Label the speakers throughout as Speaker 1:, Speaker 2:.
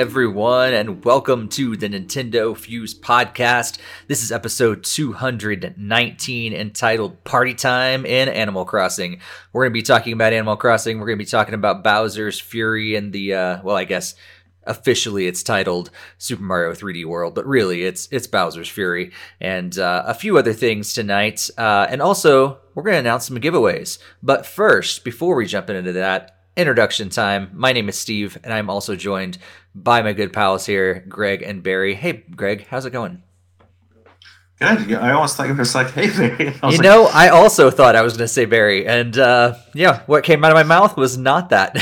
Speaker 1: everyone, and welcome to the Nintendo Fuse podcast. This is episode 219 entitled Party Time in Animal Crossing. We're going to be talking about Animal Crossing. We're going to be talking about Bowser's Fury and the, uh, well, I guess officially it's titled Super Mario 3D World, but really it's it's Bowser's Fury and uh, a few other things tonight. Uh, and also, we're going to announce some giveaways. But first, before we jump into that, introduction time. My name is Steve, and I'm also joined by my good pals here, Greg and Barry. Hey, Greg, how's it going?
Speaker 2: Good. I almost thought you were just like, "Hey, Barry."
Speaker 1: You
Speaker 2: like,
Speaker 1: know, I also thought I was going to say Barry, and uh, yeah, what came out of my mouth was not that.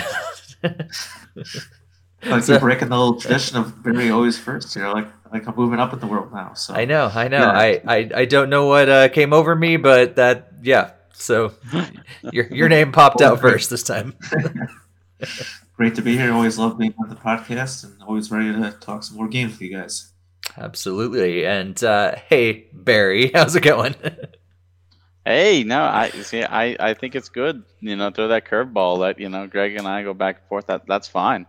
Speaker 2: like
Speaker 1: So-
Speaker 2: you're breaking the little tradition of Barry always first. You're like, like I'm moving up in the world now. So
Speaker 1: I know, I know.
Speaker 2: Yeah.
Speaker 1: I, I, I don't know what uh, came over me, but that, yeah. So your your name popped out first this time.
Speaker 2: great to be here. Always love being on the podcast, and always ready to talk some more games with you guys.
Speaker 1: Absolutely. And uh, hey, Barry, how's it going?
Speaker 3: Hey, no, I see. I, I think it's good. You know, throw that curveball. That you know, Greg and I go back and forth. That that's fine.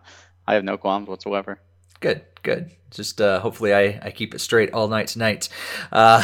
Speaker 3: I have no qualms whatsoever.
Speaker 1: Good, good. Just uh, hopefully I, I keep it straight all night tonight. Uh,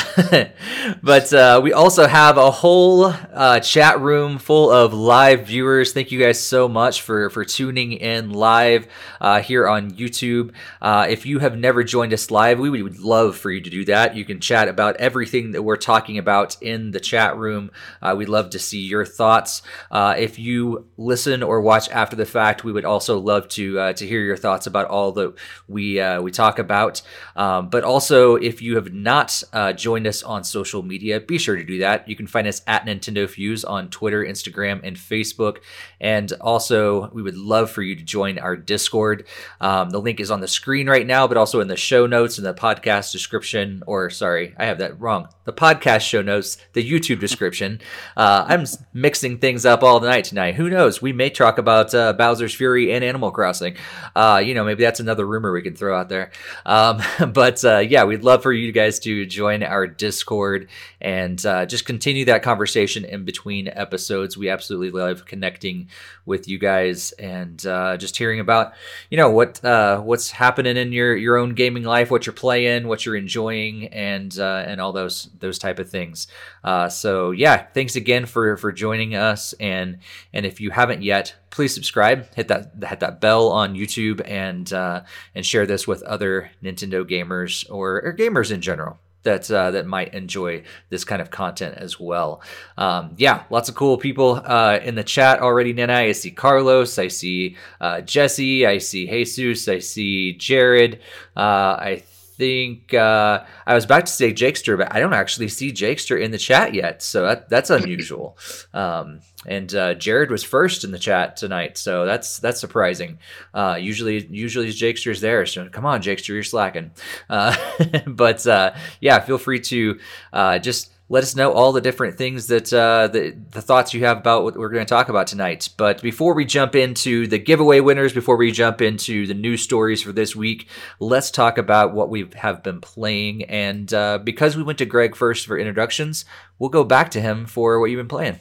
Speaker 1: but uh, we also have a whole uh, chat room full of live viewers. Thank you guys so much for, for tuning in live uh, here on YouTube. Uh, if you have never joined us live, we would love for you to do that. You can chat about everything that we're talking about in the chat room. We'd love to see your thoughts. If you listen or watch after the fact, we would also love to to hear your thoughts about all that we we talk about. Um, but also, if you have not uh, joined us on social media, be sure to do that. You can find us at Nintendo Fuse on Twitter, Instagram, and Facebook. And also, we would love for you to join our Discord. Um, the link is on the screen right now, but also in the show notes and the podcast description. Or, sorry, I have that wrong. The podcast show notes, the YouTube description. Uh, I'm mixing things up all the night tonight. Who knows? We may talk about uh, Bowser's Fury and Animal Crossing. Uh, you know, maybe that's another rumor we can throw out there. Um, but uh, yeah, we'd love for you guys to join our Discord and uh, just continue that conversation in between episodes. We absolutely love connecting with you guys and uh, just hearing about you know what uh, what's happening in your your own gaming life, what you're playing, what you're enjoying, and uh, and all those those type of things. Uh, so yeah, thanks again for for joining us, and and if you haven't yet, please subscribe, hit that hit that bell on YouTube, and uh, and share this with other Nintendo gamers or, or gamers in general that uh, that might enjoy this kind of content as well. Um, yeah, lots of cool people uh, in the chat already. Nana, I see Carlos, I see uh, Jesse, I see Jesus, I see Jared. Uh, I think uh, I was about to say Jakester, but I don't actually see Jakester in the chat yet, so that, that's unusual. Um, and uh, Jared was first in the chat tonight, so that's that's surprising. Uh, usually, usually Jakester's there, so come on, Jakester, you're slacking. Uh, but uh, yeah, feel free to uh, just let us know all the different things that uh, the, the thoughts you have about what we're going to talk about tonight. But before we jump into the giveaway winners, before we jump into the news stories for this week, let's talk about what we have been playing. And uh, because we went to Greg first for introductions, we'll go back to him for what you've been playing.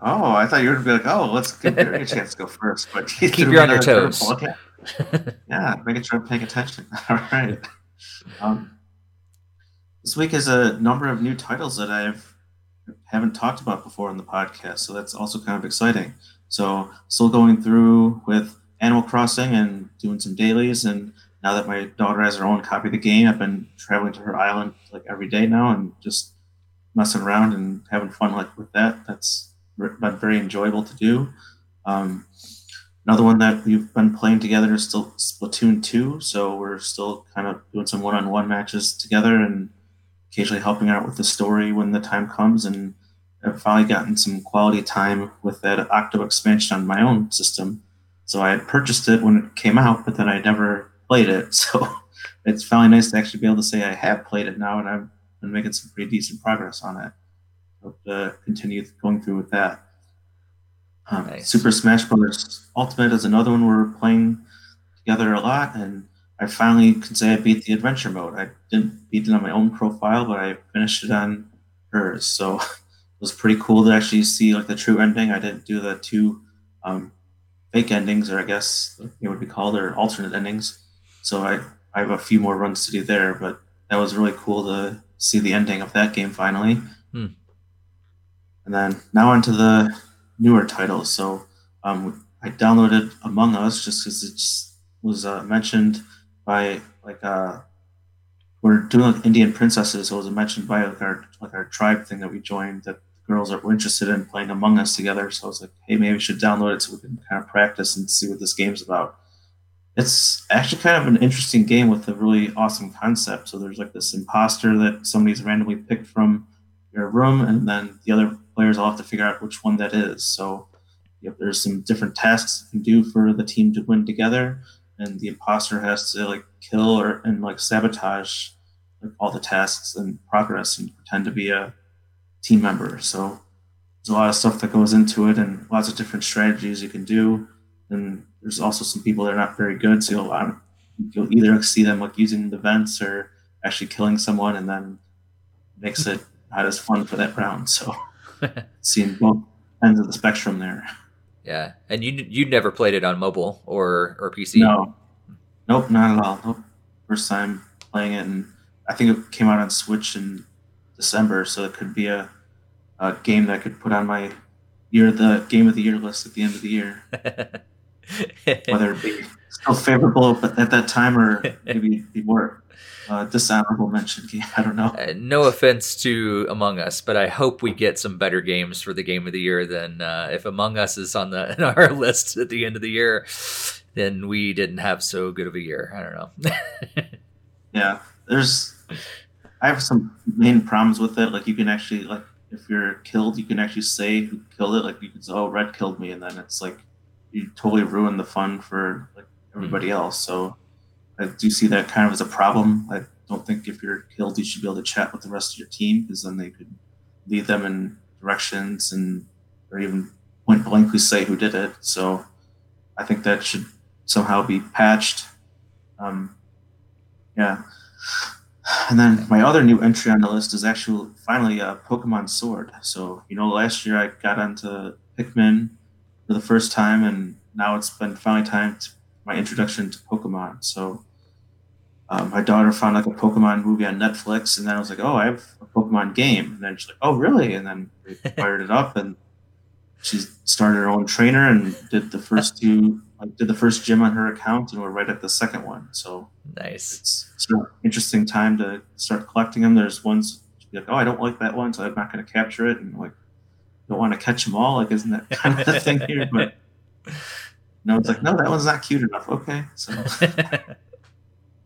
Speaker 2: Oh, I thought you were gonna be like, "Oh, let's give Barry a chance to go first. But
Speaker 1: Keep you on your toes.
Speaker 2: Yeah. yeah, making sure I'm paying attention. All right. Um, this week is a number of new titles that I've haven't talked about before on the podcast, so that's also kind of exciting. So still going through with Animal Crossing and doing some dailies, and now that my daughter has her own copy of the game, I've been traveling to her island like every day now and just messing around and having fun like with that. That's been very enjoyable to do. Um, Another one that we've been playing together is still Splatoon 2. So we're still kind of doing some one on one matches together and occasionally helping out with the story when the time comes. And I've finally gotten some quality time with that Octo expansion on my own system. So I had purchased it when it came out, but then I never played it. So it's finally nice to actually be able to say I have played it now and I've been making some pretty decent progress on it. Hope to continue going through with that. Um,
Speaker 1: Nice.
Speaker 2: Super Smash Bros. Ultimate is another one we're playing together a lot, and I finally can say I beat the adventure mode. I didn't beat it on my own profile, but I finished it on hers. So it was pretty cool to actually see like the true ending. I didn't do the two um, fake endings, or I guess it would be called, or alternate endings. So I, I have a few more runs to do there, but that was really cool to see the ending of that game finally. Hmm. And then now onto the newer titles. So um, I downloaded Among Us just because it was uh, mentioned by like uh, we're doing like Indian princesses. It was mentioned by like our like our tribe thing that we joined that girls are interested in playing Among Us together. So I was like, hey, maybe we should download it so we can kind of practice and see what this game's about. It's actually kind of an interesting game with a really awesome concept. So there's like this imposter that somebody's randomly picked from your room, and then the other players all have to figure out which one that is. So yep, there's some different tasks you can do for the team to win together, and the imposter has to like kill or and like sabotage like all the tasks and progress and pretend to be a team member. So there's a lot of stuff that goes into it and lots of different strategies you can do. And there's also some people that are not very good. So you'll, um, you'll either see them like using the vents or actually killing someone and then makes it not as fun for that round. So seeing both ends of the spectrum there.
Speaker 1: Yeah. And you, you never played it on mobile or, or PC?
Speaker 2: No. Nope, not at all. Nope. First time playing it. And I think it came out on Switch in December, so it could be a, a game that I could put on my year the game of the year list at the end of the year. Whether it be still favorable but at that time or maybe be more uh, dishonorable mention game. I don't know.
Speaker 1: Uh, no offense to Among Us, but I hope we get some better games for the game of the year than uh, if Among Us is on the our list at the end of the year. Then we didn't have so good of a year. I don't know.
Speaker 2: yeah, there's I have some main problems with it. Like you can actually like if you're killed, you can actually say who killed it. Like you can say, "Oh, Red killed me," and then it's like you totally ruin the fun for like everybody mm-hmm. else. So I do see that kind of as a problem. I don't think if you're killed, you should be able to chat with the rest of your team because then they could lead them in directions and or even point blankly say who did it. So I think that should somehow be patched. Um, yeah. And then my other new entry on the list is actually finally a Pokemon Sword. So, you know, last year I got onto Pikmin for the first time, and now it's been finally time to my introduction to Pokemon. So, um, my daughter found like a Pokemon movie on Netflix, and then I was like, oh, I have a Pokemon game. And then she's like, oh, really? And then we fired it up, and she started her own trainer and did the first two I did the first gym on her account, and we're right at the second one. So
Speaker 1: nice.
Speaker 2: It's, it's an interesting time to start collecting them. There's ones like, oh, I don't like that one, so I'm not going to capture it, and like, don't want to catch them all. Like, isn't that kind of the thing here? But no, it's like, no, that one's not cute enough. Okay, so.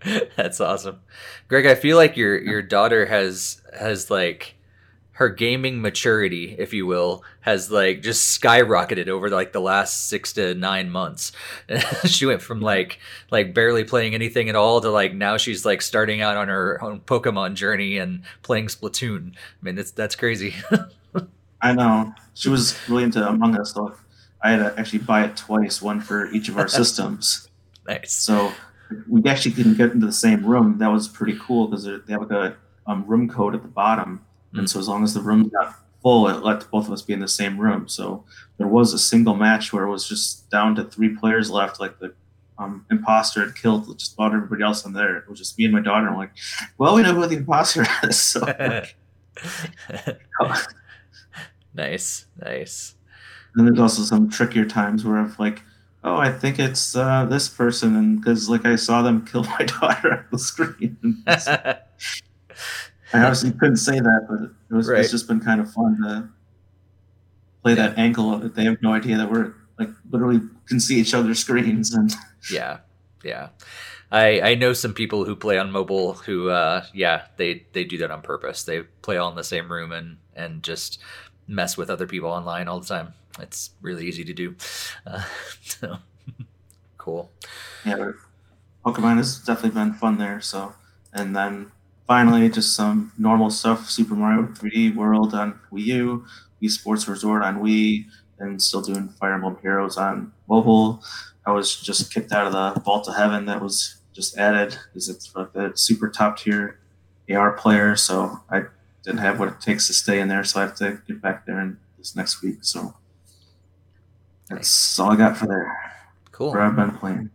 Speaker 1: That's awesome, Greg. I feel like your your daughter has has like her gaming maturity, if you will, has like just skyrocketed over like the last six to nine months. she went from like like barely playing anything at all to like now she's like starting out on her own Pokemon journey and playing Splatoon. I mean, that's that's crazy.
Speaker 2: I know she was really into Among Us. So I had to actually buy it twice, one for each of our systems.
Speaker 1: nice.
Speaker 2: So we actually didn't get into the same room. That was pretty cool because they have like a um, room code at the bottom and so as long as the room's not full, it let both of us be in the same room. So there was a single match where it was just down to three players left, like the um, imposter had killed just about everybody else in there. It was just me and my daughter. I'm like, well, we know who the imposter is. So, like,
Speaker 1: nice, nice.
Speaker 2: And there's also some trickier times where I've like, oh, I think it's uh, this person, and because like I saw them kill my daughter on the screen. I obviously couldn't say that, but it was, right. it's just been kind of fun to play yeah. that angle of it. They have no idea that we're like literally can see each other's screens and
Speaker 1: yeah, yeah. I I know some people who play on mobile who uh yeah they they do that on purpose. They play all in the same room and and just mess with other people online all the time. It's really easy to do. Uh, so cool.
Speaker 2: Yeah, Pokemon has definitely been fun there. So and then finally, just some normal stuff Super Mario 3D World on Wii U, Wii Sports Resort on Wii, and still doing Fire Emblem Heroes on mobile. I was just kicked out of the Vault of Heaven that was just added because it's like the super top tier AR player. So I didn't have what it takes to stay in there. So I have to get back there in this next week. So that's all I got for there.
Speaker 1: Cool.
Speaker 2: Where I've been playing.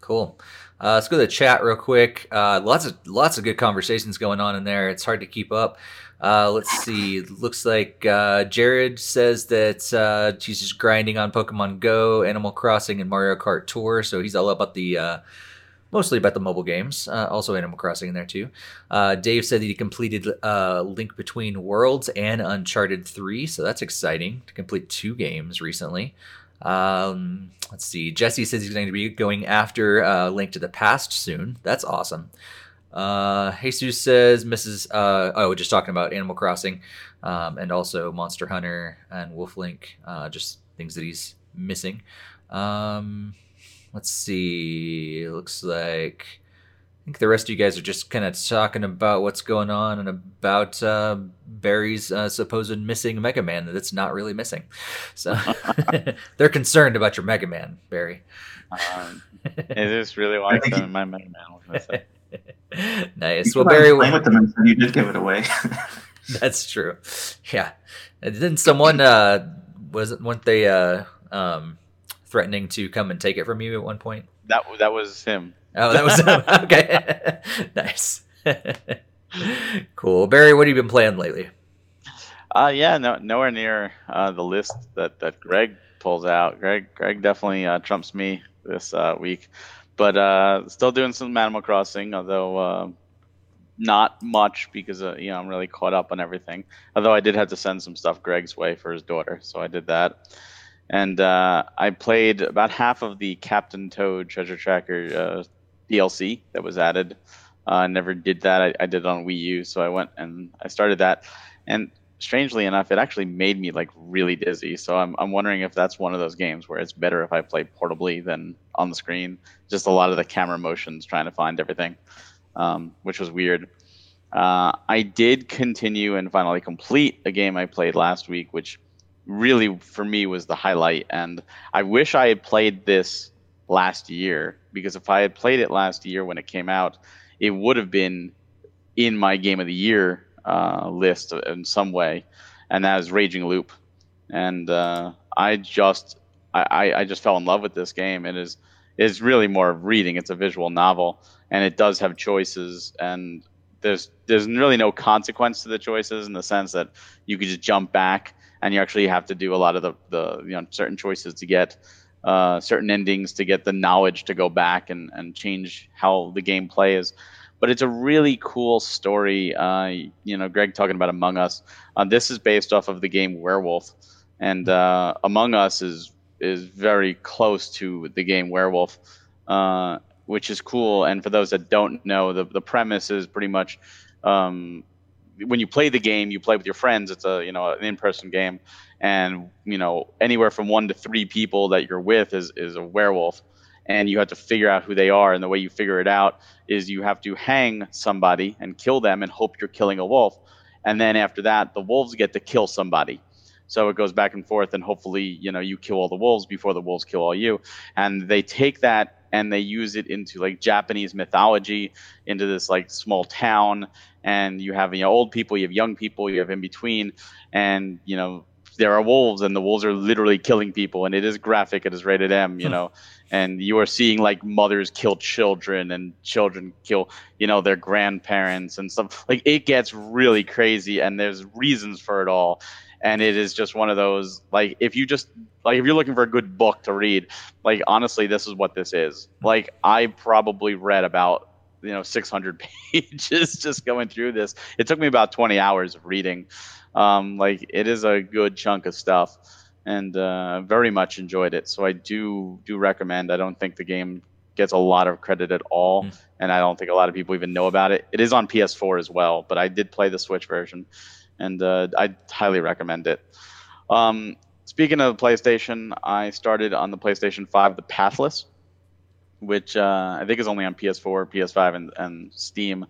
Speaker 1: Cool. Uh, let's go to the chat real quick. Uh, lots of lots of good conversations going on in there. It's hard to keep up. Uh, let's see. Looks like uh, Jared says that uh, he's just grinding on Pokemon Go, Animal Crossing, and Mario Kart Tour. So he's all about the uh, mostly about the mobile games. Uh, also Animal Crossing in there too. Uh, Dave said that he completed uh, Link Between Worlds and Uncharted Three. So that's exciting to complete two games recently. Um, let's see. Jesse says he's going to be going after uh, Link to the Past soon. That's awesome. Uh, Jesus says Mrs. Uh, oh, just talking about Animal Crossing, um, and also Monster Hunter and Wolf Link, uh, just things that he's missing. Um, let's see. Looks like I think the rest of you guys are just kind of talking about what's going on and about uh, Barry's uh, supposed missing Mega Man that's not really missing. So they're concerned about your Mega Man, Barry.
Speaker 3: Um, it is really like them, my Mega Man. was missing.
Speaker 1: nice.
Speaker 2: You
Speaker 1: Well, Barry,
Speaker 2: playing with them and you did give it away.
Speaker 1: that's true. Yeah. And Didn't someone uh wasn't weren't they uh um threatening to come and take it from you at one point?
Speaker 3: That that was him.
Speaker 1: Oh, that was him. okay. nice. cool. Barry, what have you been playing lately?
Speaker 3: Uh yeah, no, nowhere near uh, the list that, that Greg pulls out. Greg Greg definitely uh, trumps me this uh, week, but uh, still doing some Animal Crossing, although uh, not much because uh, you know I'm really caught up on everything. Although I did have to send some stuff Greg's way for his daughter, so I did that. And uh, I played about half of the Captain Toad Treasure Tracker uh, DLC that was added. Uh, I never did that. I, I did it on Wii U, so I went and I started that. And strangely enough, it actually made me like really dizzy. So I'm I'm wondering if that's one of those games where it's better if I play portably than on the screen. Just a lot of the camera motions trying to find everything, um, which was weird. Uh, I did continue and finally complete a game I played last week, which really for me was the highlight. And I wish I had played this last year because if I had played it last year when it came out, it would have been in my game of the year uh, list in some way, and that is Raging Loop. And uh, I just I, I just fell in love with this game. It is is really more of reading. It's a visual novel, and it does have choices, and there's there's really no consequence to the choices in the sense that you could just jump back, and you actually have to do a lot of the, the you know certain choices to get uh, certain endings to get the knowledge to go back and, and change how the game plays but it's a really cool story. Uh, you know, Greg talking about Among Us. Uh, this is based off of the game Werewolf, and uh, Among Us is is very close to the game Werewolf, uh, which is cool. And for those that don't know, the the premise is pretty much. Um, when you play the game, you play with your friends. It's a you know an in-person game, and you know anywhere from one to three people that you're with is is a werewolf, and you have to figure out who they are. And the way you figure it out is you have to hang somebody and kill them and hope you're killing a wolf. And then after that, the wolves get to kill somebody. So it goes back and forth, and hopefully, you know, you kill all the wolves before the wolves kill all you. And they take that and they use it into like Japanese mythology, into this like small town. And you have you know old people, you have young people, you have in between, and you know there are wolves and the wolves are literally killing people. And it is graphic it is rated m you hmm. know. And you are seeing like mothers kill children and children kill you know their grandparents and stuff. Like it gets really crazy and there's reasons for it all and it is just one of those like if you just like if you're looking for a good book to read like honestly this is what this is like i probably read about you know 600 pages just going through this it took me about 20 hours of reading um, like it is a good chunk of stuff, and uh, very much enjoyed it. So I do do recommend. I don't think the game gets a lot of credit at all, mm. and I don't think a lot of people even know about it. It is on PS4 as well, but I did play the Switch version, and uh, I highly recommend it. Um, speaking of PlayStation, I started on the PlayStation 5 the Pathless, which uh, I think is only on PS4, PS5, and, and Steam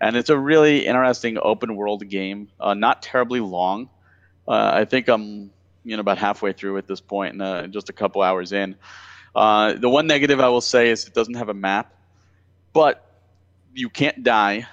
Speaker 3: and it's a really interesting open world game. Uh, not terribly long. Uh, I think I'm you know about halfway through at this point, and uh, just a couple hours in. Uh, the one negative I will say is it doesn't have a map, but you can't die.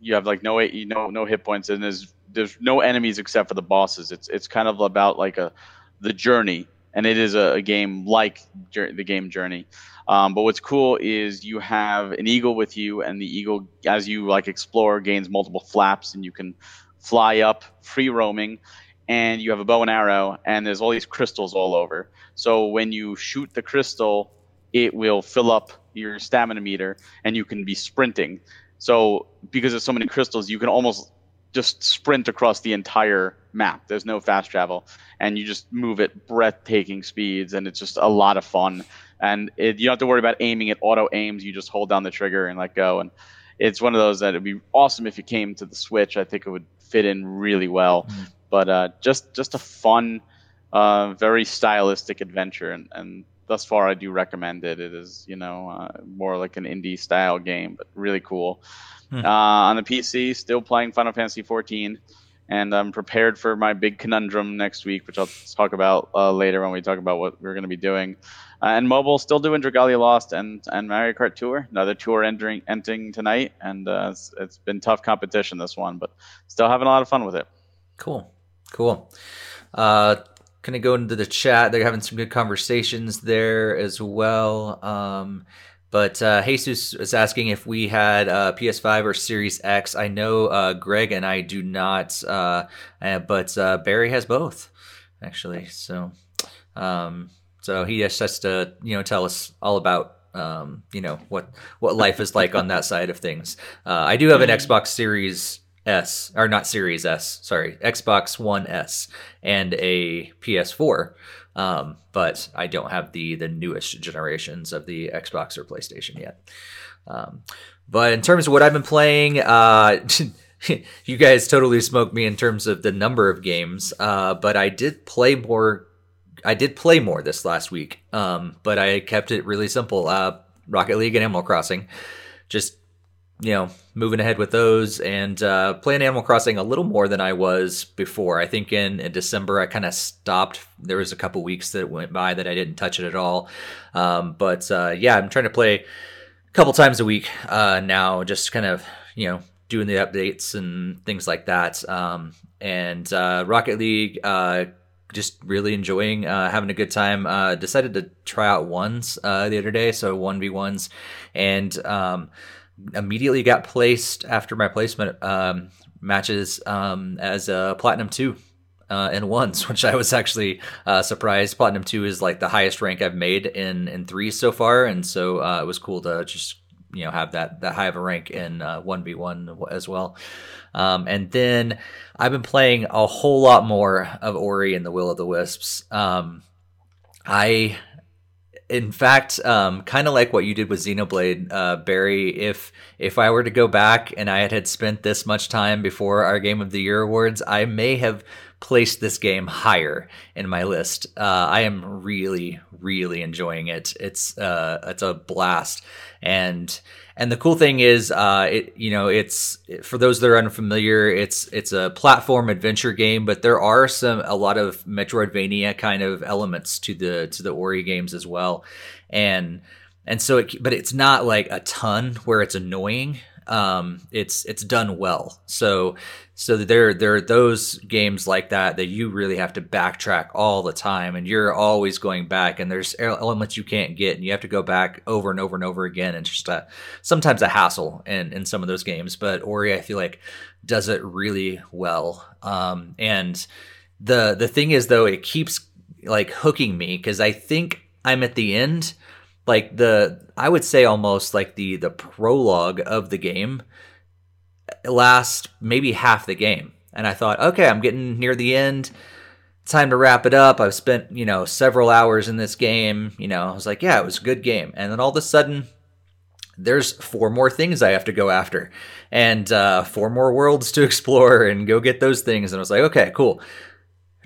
Speaker 3: You have like no no no hit points, and there's there's no enemies except for the bosses. It's it's kind of about like a the journey and it is a, a game like the game Journey. Um, but what's cool is you have an eagle with you, and the eagle, as you like explore, gains multiple flaps, and you can fly up, free roaming, and you have a bow and arrow, and there's all these crystals all over. So when you shoot the crystal, it will fill up your stamina meter, and you can be sprinting. So because there's so many crystals, you can almost just sprint across the entire map. There's no fast travel, and you just move at breathtaking speeds, and it's just a lot of fun. And it, you don't have to worry about aiming; it auto aims. You just hold down the trigger and let go. And it's one of those that would be awesome if it came to the Switch. I think it would fit in really well. Mm. But uh, just just a fun, uh, very stylistic adventure, and, and thus far I do recommend it. It is you know uh, more like an indie style game, but really cool. Hmm. Uh, on the PC, still playing Final Fantasy 14, and I'm prepared for my big conundrum next week, which I'll talk about uh, later when we talk about what we're going to be doing. Uh, and mobile, still doing Dragalia Lost and and Mario Kart Tour, another tour entering entering tonight, and uh, it's, it's been tough competition this one, but still having a lot of fun with it.
Speaker 1: Cool, cool. Uh, of go into the chat. They're having some good conversations there as well. Um, but uh, Jesus is asking if we had uh, PS5 or Series X. I know uh, Greg and I do not, uh, uh, but uh, Barry has both, actually. So, um, so he just has to, you know, tell us all about, um, you know, what what life is like on that side of things. I do have an Xbox Series S, or not Series S, sorry, Xbox One S, and a PS4. Um, but I don't have the the newest generations of the Xbox or PlayStation yet. Um, but in terms of what I've been playing, uh, you guys totally smoked me in terms of the number of games. Uh, but I did play more. I did play more this last week. Um, but I kept it really simple. Uh, Rocket League and Animal Crossing. Just you know, moving ahead with those and uh, playing Animal Crossing a little more than I was before. I think in, in December I kind of stopped. There was a couple weeks that went by that I didn't touch it at all. Um, but uh, yeah, I'm trying to play a couple times a week uh, now, just kind of you know doing the updates and things like that. Um, and uh, Rocket League. Uh, just really enjoying uh, having a good time. Uh, decided to try out ones uh, the other day, so one v ones, and um, immediately got placed after my placement um, matches um, as a platinum two uh, in ones, which I was actually uh, surprised. Platinum two is like the highest rank I've made in in three so far, and so uh, it was cool to just you know have that that high of a rank in uh, one v one as well. Um, and then I've been playing a whole lot more of Ori and the Will of the Wisps. Um, I in fact, um, kind of like what you did with Xenoblade, uh, Barry. If if I were to go back and I had, spent this much time before our Game of the Year awards, I may have placed this game higher in my list. Uh, I am really, really enjoying it. It's uh, it's a blast, and and the cool thing is, uh, it you know, it's for those that are unfamiliar, it's it's a platform adventure game, but there are some a lot of Metroidvania kind of elements to the to the Ori games as well, and and so it, but it's not like a ton where it's annoying um, it's it's done well. So so there there are those games like that that you really have to backtrack all the time, and you're always going back, and there's elements you can't get, and you have to go back over and over and over again, and just a, sometimes a hassle in in some of those games. But Ori, I feel like does it really well, um, and the the thing is though, it keeps like hooking me because I think I'm at the end like the I would say almost like the the prologue of the game last maybe half the game. And I thought, okay, I'm getting near the end. Time to wrap it up. I've spent, you know, several hours in this game. You know, I was like, yeah, it was a good game. And then all of a sudden, there's four more things I have to go after and uh, four more worlds to explore and go get those things. And I was like, okay, cool.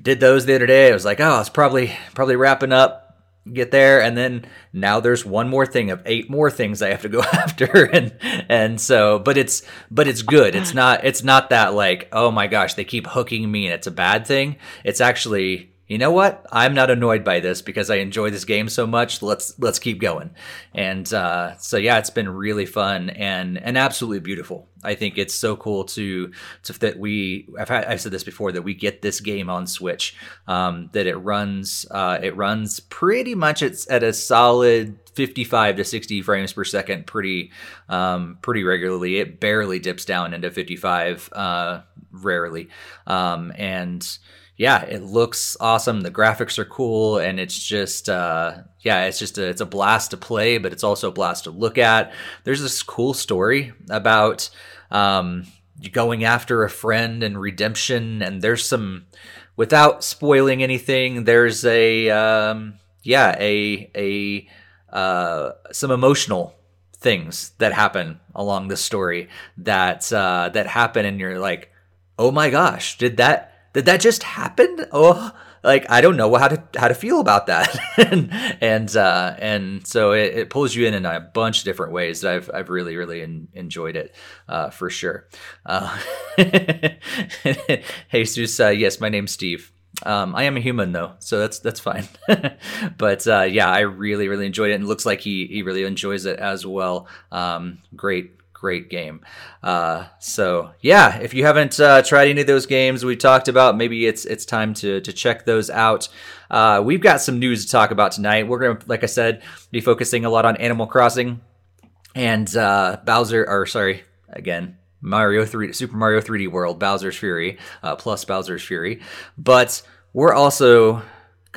Speaker 1: Did those the other day. I was like, oh, it's probably probably wrapping up get there and then now there's one more thing of eight more things i have to go after and and so but it's but it's good. It's not it's not that like oh my gosh they keep hooking me and it's a bad thing. It's actually you know what? I'm not annoyed by this because I enjoy this game so much. Let's let's keep going. And uh, so yeah, it's been really fun and and absolutely beautiful. I think it's so cool to to that we I've had, I've said this before that we get this game on Switch um, that it runs uh, it runs pretty much it's at a solid 55 to 60 frames per second pretty um, pretty regularly. It barely dips down into 55 uh, rarely, um, and yeah, it looks awesome. The graphics are cool, and it's just uh, yeah, it's just a, it's a blast to play, but it's also a blast to look at. There's this cool story about um, going after a friend and redemption, and there's some without spoiling anything. There's a um, yeah a a uh, some emotional things that happen along the story that uh, that happen, and you're like, oh my gosh, did that did that just happen? Oh, like I don't know how to how to feel about that, and and uh, and so it, it, pulls you in in a bunch of different ways. That I've I've really really in, enjoyed it uh, for sure. Uh, Jesus, uh, yes, my name's Steve. Um, I am a human though, so that's that's fine. but uh, yeah, I really really enjoyed it, and it looks like he he really enjoys it as well. Um, great great game. Uh, so yeah, if you haven't uh, tried any of those games we talked about, maybe it's it's time to to check those out. Uh, we've got some news to talk about tonight. We're gonna, like I said, be focusing a lot on Animal Crossing and uh, Bowser. Or sorry, again. Mario 3 Super Mario 3D World, Bowser's Fury, uh, plus Bowser's Fury. But we're also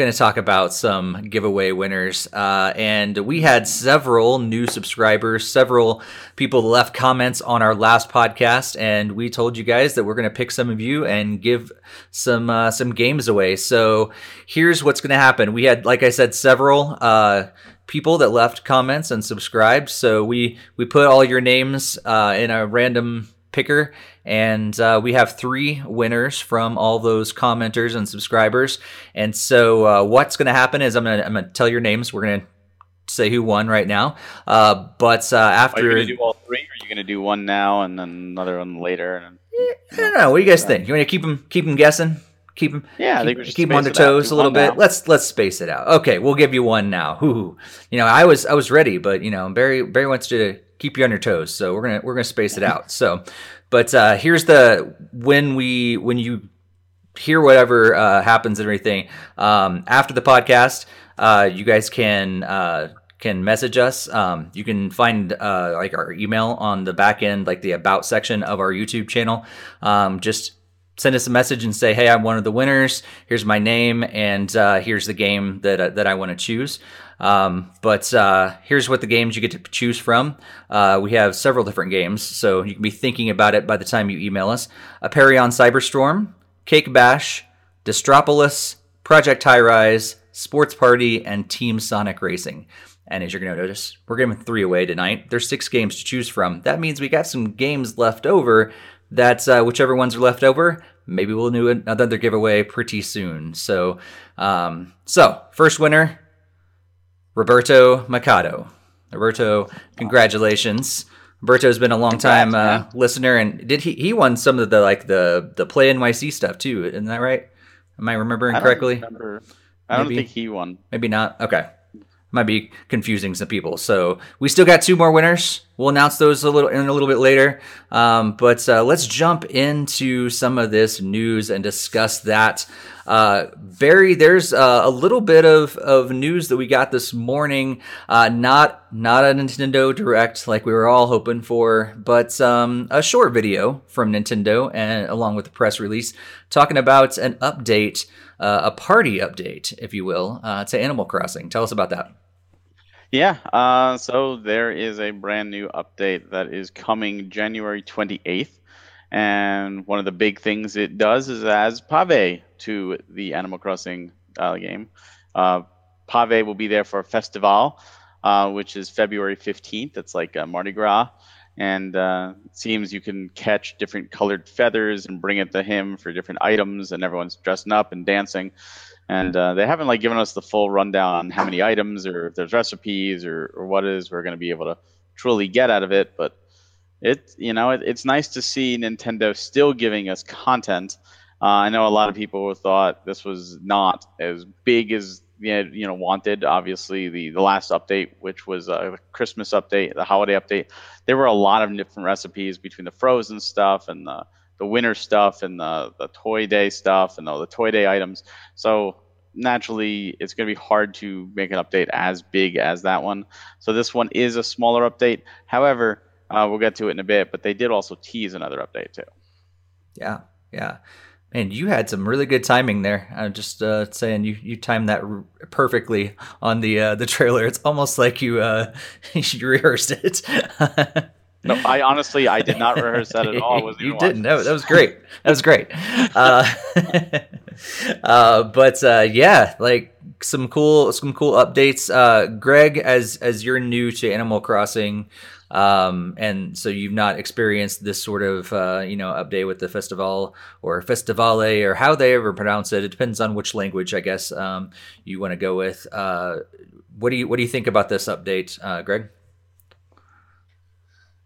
Speaker 1: going to talk about some giveaway winners. Uh, and we had several new subscribers, several people left comments on our last podcast, and we told you guys that we're going to pick some of you and give some uh, some games away. So here's what's going to happen. We had, like I said, several. Uh, people that left comments and subscribed so we we put all your names uh, in a random picker and uh, we have three winners from all those commenters and subscribers. And so, uh, what's going to happen is I'm going to I'm to tell your names. We're going to say who won right now. Uh, but uh, after,
Speaker 3: are you going to do all three, or are you going to do one now and then another one later? And,
Speaker 1: I don't know. What do you guys think? You want to keep them keep them guessing? Keep them,
Speaker 3: yeah,
Speaker 1: keep, keep them on their toes a little bit. Now. Let's let's space it out. Okay, we'll give you one now. Who, you know, I was I was ready, but you know, Barry Barry wants to keep you on your toes, so we're gonna we're gonna space it out. So, but uh, here's the when we when you hear whatever uh, happens and everything um, after the podcast, uh, you guys can uh, can message us. Um, you can find uh, like our email on the back end, like the about section of our YouTube channel. Um, just send us a message and say, "Hey, I'm one of the winners. Here's my name, and uh, here's the game that that I want to choose." Um, but uh, here's what the games you get to choose from. Uh, we have several different games, so you can be thinking about it by the time you email us. Aperion Cyberstorm, Cake Bash, Destropolis, Project High Rise, Sports Party, and Team Sonic Racing. And as you're going to notice, we're giving three away tonight. There's six games to choose from. That means we got some games left over. That uh, whichever ones are left over, maybe we'll do another giveaway pretty soon. So, um, so first winner Roberto Mercado. Roberto, congratulations. Roberto's been a long time uh, listener, and did he he won some of the like the the play NYC stuff too? Isn't that right? Am I remembering
Speaker 3: I
Speaker 1: correctly?
Speaker 3: Remember. I don't think he won.
Speaker 1: Maybe not. Okay, might be confusing some people. So we still got two more winners. We'll announce those a little in a little bit later. Um, but uh, let's jump into some of this news and discuss that. Uh, Barry, there's uh, a little bit of, of news that we got this morning. Uh, not not a Nintendo Direct like we were all hoping for, but um, a short video from Nintendo and along with the press release talking about an update, uh, a party update, if you will, uh, to Animal Crossing. Tell us about that.
Speaker 3: Yeah, uh, so there is a brand new update that is coming January 28th. And one of the big things it does is adds Pave to the Animal Crossing uh, game. Uh, Pave will be there for festival, uh, which is February 15th. It's like Mardi Gras. And uh, it seems you can catch different colored feathers and bring it to him for different items, and everyone's dressing up and dancing and uh, they haven't like given us the full rundown on how many items or if there's recipes or, or what it is we're going to be able to truly get out of it but it you know it, it's nice to see nintendo still giving us content Uh, I know a lot of people thought this was not as big as you know wanted. Obviously, the the last update, which was a Christmas update, the holiday update, there were a lot of different recipes between the frozen stuff and the the winter stuff and the the toy day stuff and all the toy day items. So naturally, it's going to be hard to make an update as big as that one. So this one is a smaller update. However, uh, we'll get to it in a bit, but they did also tease another update too.
Speaker 1: Yeah, yeah. Man, you had some really good timing there. I'm just uh, saying you, you timed that r- perfectly on the uh, the trailer. It's almost like you uh, you rehearsed it.
Speaker 3: no, I honestly I did not rehearse that at all.
Speaker 1: you didn't. That, that was great. That was great. Uh, uh, but uh, yeah, like some cool some cool updates. Greg, as as you're new to Animal Crossing, um, and so you've not experienced this sort of uh, you know update with the festival or festivale or how they ever pronounce it. It depends on which language, I guess, um, you want to go with. Uh, what do you what do you think about this update, uh, Greg?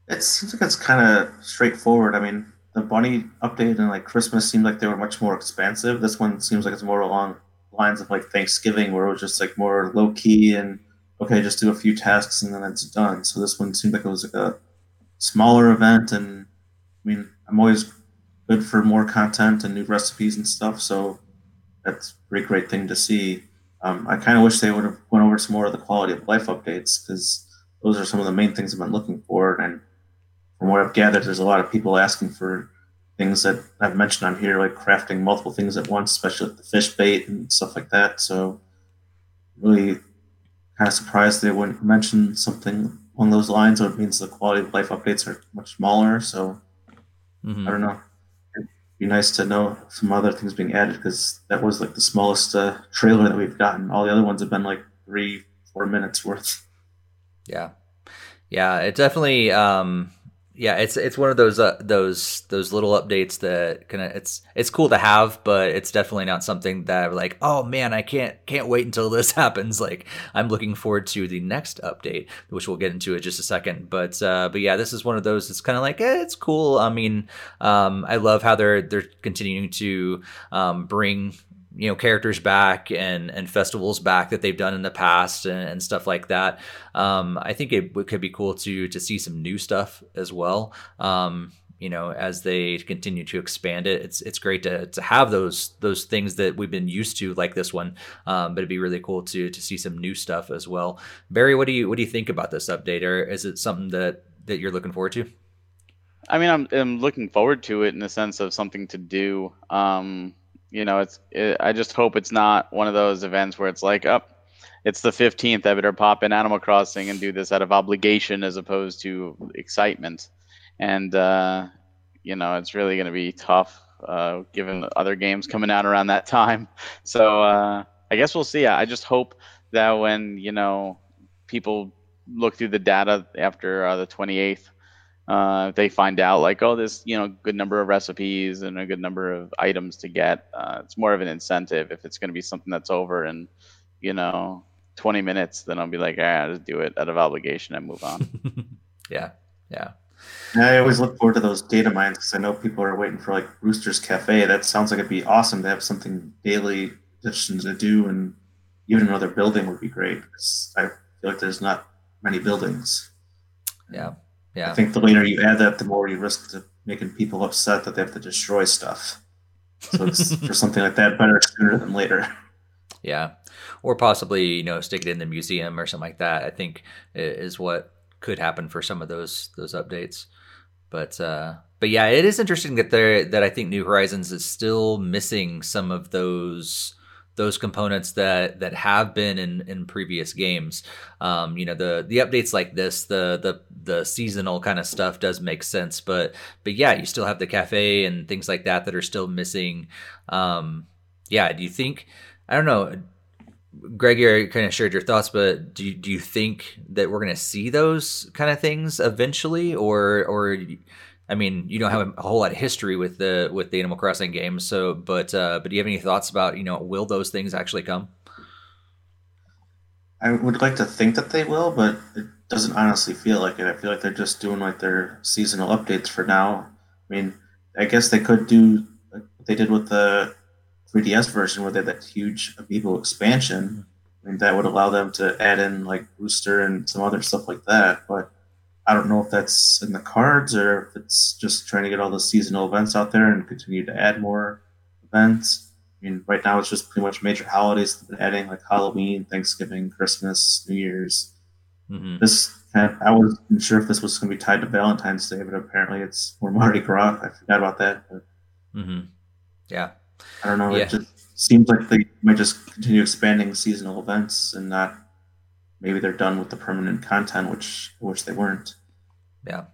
Speaker 2: It seems like it's kind of straightforward. I mean, the bunny update and like Christmas seemed like they were much more expansive. This one seems like it's more along lines of like Thanksgiving, where it was just like more low key and okay, just do a few tasks and then it's done. So this one seemed like it was like a smaller event, and I mean, I'm always good for more content and new recipes and stuff. So that's a pretty great thing to see. Um, I kind of wish they would have went over some more of the quality of life updates because those are some of the main things I've been looking for. And from what I've gathered, there's a lot of people asking for things that I've mentioned on here, like crafting multiple things at once, especially the fish bait and stuff like that. So really kind of surprised they wouldn't mention something along those lines, or it means the quality of life updates are much smaller. So mm-hmm. I don't know. It'd be nice to know some other things being added because that was like the smallest uh, trailer that we've gotten. All the other ones have been like three, four minutes worth.
Speaker 1: Yeah, yeah, it definitely. Um, yeah, it's it's one of those uh, those those little updates that kind of it's it's cool to have, but it's definitely not something that I'm like, oh man, I can't can't wait until this happens. Like I'm looking forward to the next update, which we'll get into in just a second. But uh, but yeah, this is one of those. It's kind of like eh, it's cool. I mean, um, I love how they're they're continuing to um, bring you know characters back and and festivals back that they've done in the past and, and stuff like that. Um, I think it, it, could be cool to to see some new stuff as well. Um, you know, as they continue to expand it, it's it's great to to have those those things that we've been used to, like this one. Um, but it'd be really cool to to see some new stuff as well. Barry, what do you what do you think about this update, or is it something that that you're looking forward to?
Speaker 3: I mean, I'm I'm looking forward to it in the sense of something to do. Um, you know, it's it, I just hope it's not one of those events where it's like, up, oh, it's the 15th. I better pop in Animal Crossing and do this out of obligation as opposed to excitement. And uh, you know, it's really going to be tough uh, given other games coming out around that time. So uh, I guess we'll see. I just hope that when you know people look through the data after uh, the 28th uh, they find out like, oh, this you know good number of recipes and a good number of items to get. Uh, it's more of an incentive. If it's going to be something that's over in, you know, 20 minutes, then I'll be like, ah, just do it out of obligation and move on.
Speaker 1: yeah, yeah.
Speaker 2: I always look forward to those data mines because I know people are waiting for like Brewster's Cafe. That sounds like it'd be awesome to have something daily additions to do, and even another building would be great. Because I feel like there's not many buildings.
Speaker 1: Yeah. Yeah.
Speaker 2: I think the later you add that, the more you risk to making people upset that they have to destroy stuff. So it's for something like that, better sooner than later.
Speaker 1: Yeah, or possibly you know stick it in the museum or something like that. I think is what could happen for some of those those updates. But uh, but yeah, it is interesting that there that I think New Horizons is still missing some of those those components that that have been in in previous games. Um, you know, the the updates like this, the the the seasonal kind of stuff does make sense, but but yeah, you still have the cafe and things like that that are still missing. Um, yeah, do you think? I don't know. Greg, you kind of shared your thoughts, but do you, do you think that we're going to see those kind of things eventually, or or I mean, you don't have a whole lot of history with the with the Animal Crossing games, so but uh, but do you have any thoughts about you know will those things actually come?
Speaker 2: I would like to think that they will, but it doesn't honestly feel like it. I feel like they're just doing like their seasonal updates for now. I mean, I guess they could do what they did with the 3DS version, where they had that huge amiibo expansion. I mean, that would allow them to add in like Brewster and some other stuff like that. But I don't know if that's in the cards or if it's just trying to get all the seasonal events out there and continue to add more events. I mean, right now it's just pretty much major holidays. They've adding like Halloween, Thanksgiving, Christmas, New Year's. Mm-hmm. This kind of, I wasn't sure if this was going to be tied to Valentine's Day, but apparently it's more Mardi Gras. I forgot about that. But
Speaker 1: mm-hmm. Yeah.
Speaker 2: I don't know. Yeah. It just seems like they might just continue expanding seasonal events and not maybe they're done with the permanent content, which which they weren't.
Speaker 1: Yeah.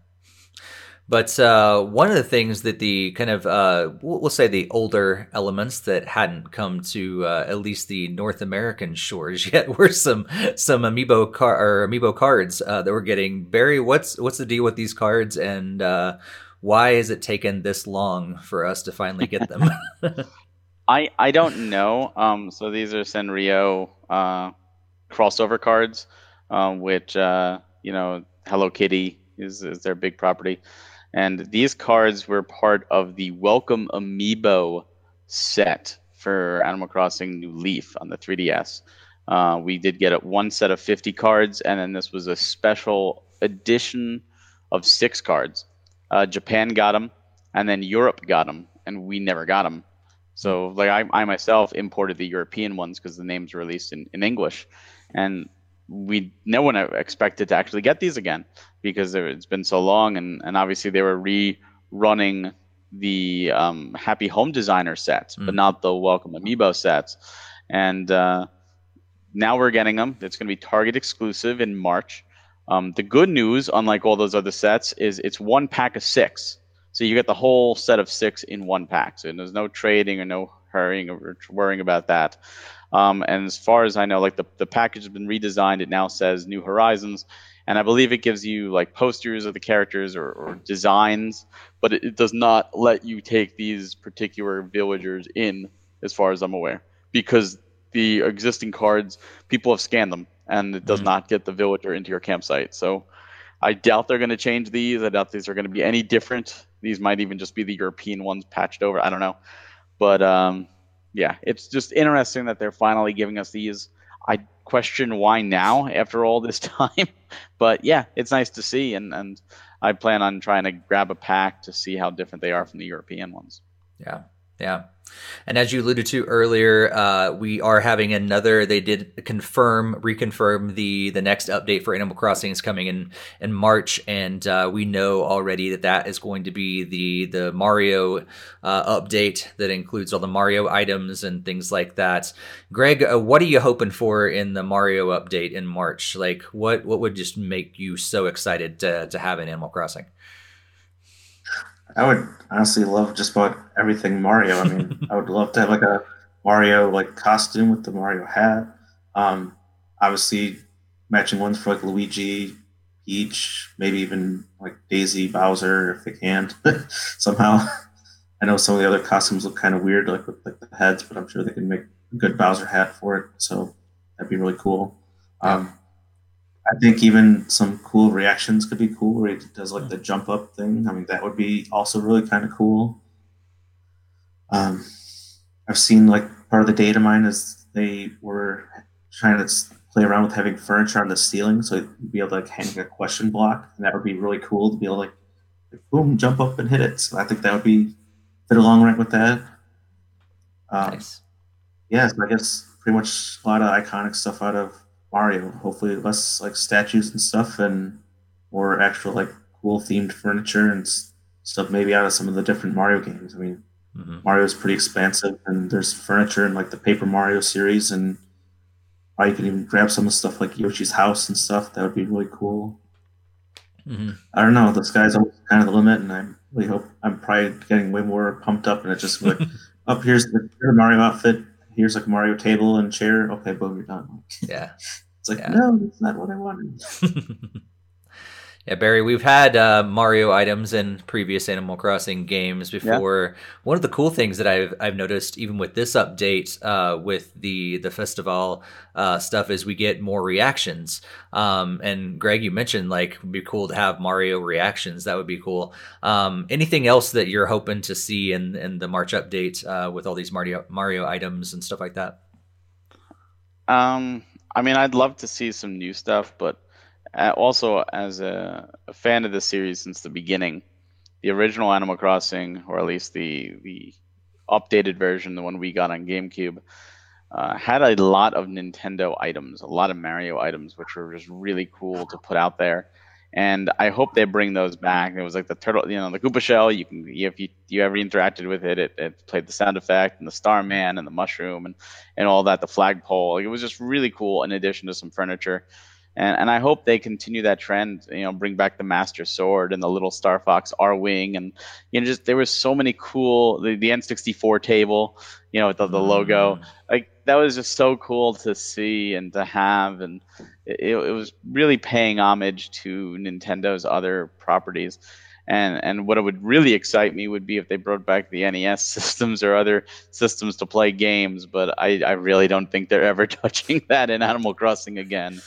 Speaker 1: But uh, one of the things that the kind of uh, we'll say the older elements that hadn't come to uh, at least the North American shores yet were some some amiibo car or amiibo cards uh, that we're getting. Barry, what's what's the deal with these cards, and uh, why has it taken this long for us to finally get them?
Speaker 3: I I don't know. Um, so these are Sanrio uh, crossover cards, um, which you know Hello Kitty is is their big property. And these cards were part of the Welcome Amiibo set for Animal Crossing New Leaf on the 3DS. Uh, we did get one set of 50 cards, and then this was a special edition of six cards. Uh, Japan got them, and then Europe got them, and we never got them. So, like I, I myself imported the European ones because the names were released in, in English, and we no one expected to actually get these again because it's been so long, and, and obviously they were rerunning the um, Happy Home Designer sets, mm. but not the Welcome Amiibo sets. And uh, now we're getting them. It's going to be Target exclusive in March. Um, the good news, unlike all those other sets, is it's one pack of six. So you get the whole set of six in one pack. So there's no trading or no hurrying or worrying about that. Um, and as far as I know, like the, the package has been redesigned. It now says New Horizons and I believe it gives you like posters of the characters or, or designs, but it, it, does not let you take these particular villagers in, as far as I'm aware, because the existing cards people have scanned them, and it does mm-hmm. not get the villager into your campsite. So I doubt they're going to change these. I doubt these are going to be any different. These might even just be the European ones patched over. I don't know, but um, yeah, it's just interesting that they're finally giving us these. I question why now after all this time. but yeah, it's nice to see, and and I plan on trying to grab a pack to see how different they are from the European ones.
Speaker 1: Yeah, yeah. And as you alluded to earlier, uh, we are having another. They did confirm, reconfirm the the next update for Animal Crossing is coming in in March, and uh, we know already that that is going to be the the Mario uh, update that includes all the Mario items and things like that. Greg, uh, what are you hoping for in the Mario update in March? Like, what what would just make you so excited to to have in Animal Crossing?
Speaker 2: I would honestly love just about everything Mario. I mean, I would love to have like a Mario like costume with the Mario hat. Um, obviously, matching ones for like Luigi, Peach, maybe even like Daisy, Bowser if they can somehow. I know some of the other costumes look kind of weird, like with like the heads, but I'm sure they can make a good Bowser hat for it. So that'd be really cool. Um, I think even some cool reactions could be cool where he does like the jump up thing. I mean, that would be also really kind of cool. Um, I've seen like part of the data mine is they were trying to play around with having furniture on the ceiling so you'd be able to like hang a question block, and that would be really cool to be able to like, like boom, jump up and hit it. So I think that would be fit along right with that. Um, nice. Yeah, so I guess pretty much a lot of iconic stuff out of Mario. Hopefully, less like statues and stuff, and more actual like cool themed furniture and stuff. Maybe out of some of the different Mario games. I mean, mm-hmm. Mario's pretty expansive, and there's furniture in like the Paper Mario series, and or you can even grab some of the stuff like Yoshi's house and stuff. That would be really cool. Mm-hmm. I don't know. The sky's kind of the limit, and I really hope I'm probably getting way more pumped up, and it just like, up oh, here's the Mario outfit here's like Mario table and chair. Okay, boom, you're done.
Speaker 1: Yeah.
Speaker 2: it's like, yeah. no, that's not what I wanted.
Speaker 1: Yeah, Barry, we've had uh, Mario items in previous Animal Crossing games before. Yeah. One of the cool things that I've I've noticed, even with this update, uh, with the the festival uh, stuff, is we get more reactions. Um, and Greg, you mentioned like it'd be cool to have Mario reactions. That would be cool. Um, anything else that you're hoping to see in in the March update uh, with all these Mario Mario items and stuff like that?
Speaker 3: Um, I mean, I'd love to see some new stuff, but uh, also as a, a, fan of the series since the beginning, the original Animal Crossing, or at least the the updated version, the one we got on GameCube, uh, had a lot of Nintendo items, a lot of Mario items, which were just really cool to put out there. And I hope they bring those back. It was like the turtle, you know, the Koopa shell. You can, if you you ever interacted with it, it, it played the sound effect and the Starman and the mushroom and and all that. The flagpole. It was just really cool. In addition to some furniture and and I hope they continue that trend. You know, bring back the Master Sword and the little Star Fox Arwing. and you know, just there was so many cool the, the N64 table, you know, with the, the logo. Mm. Like that was just so cool to see and to have, and it, it was really paying homage to Nintendo's other properties. And and what would really excite me would be if they brought back the NES systems or other systems to play games. But I, I really don't think they're ever touching that in Animal Crossing again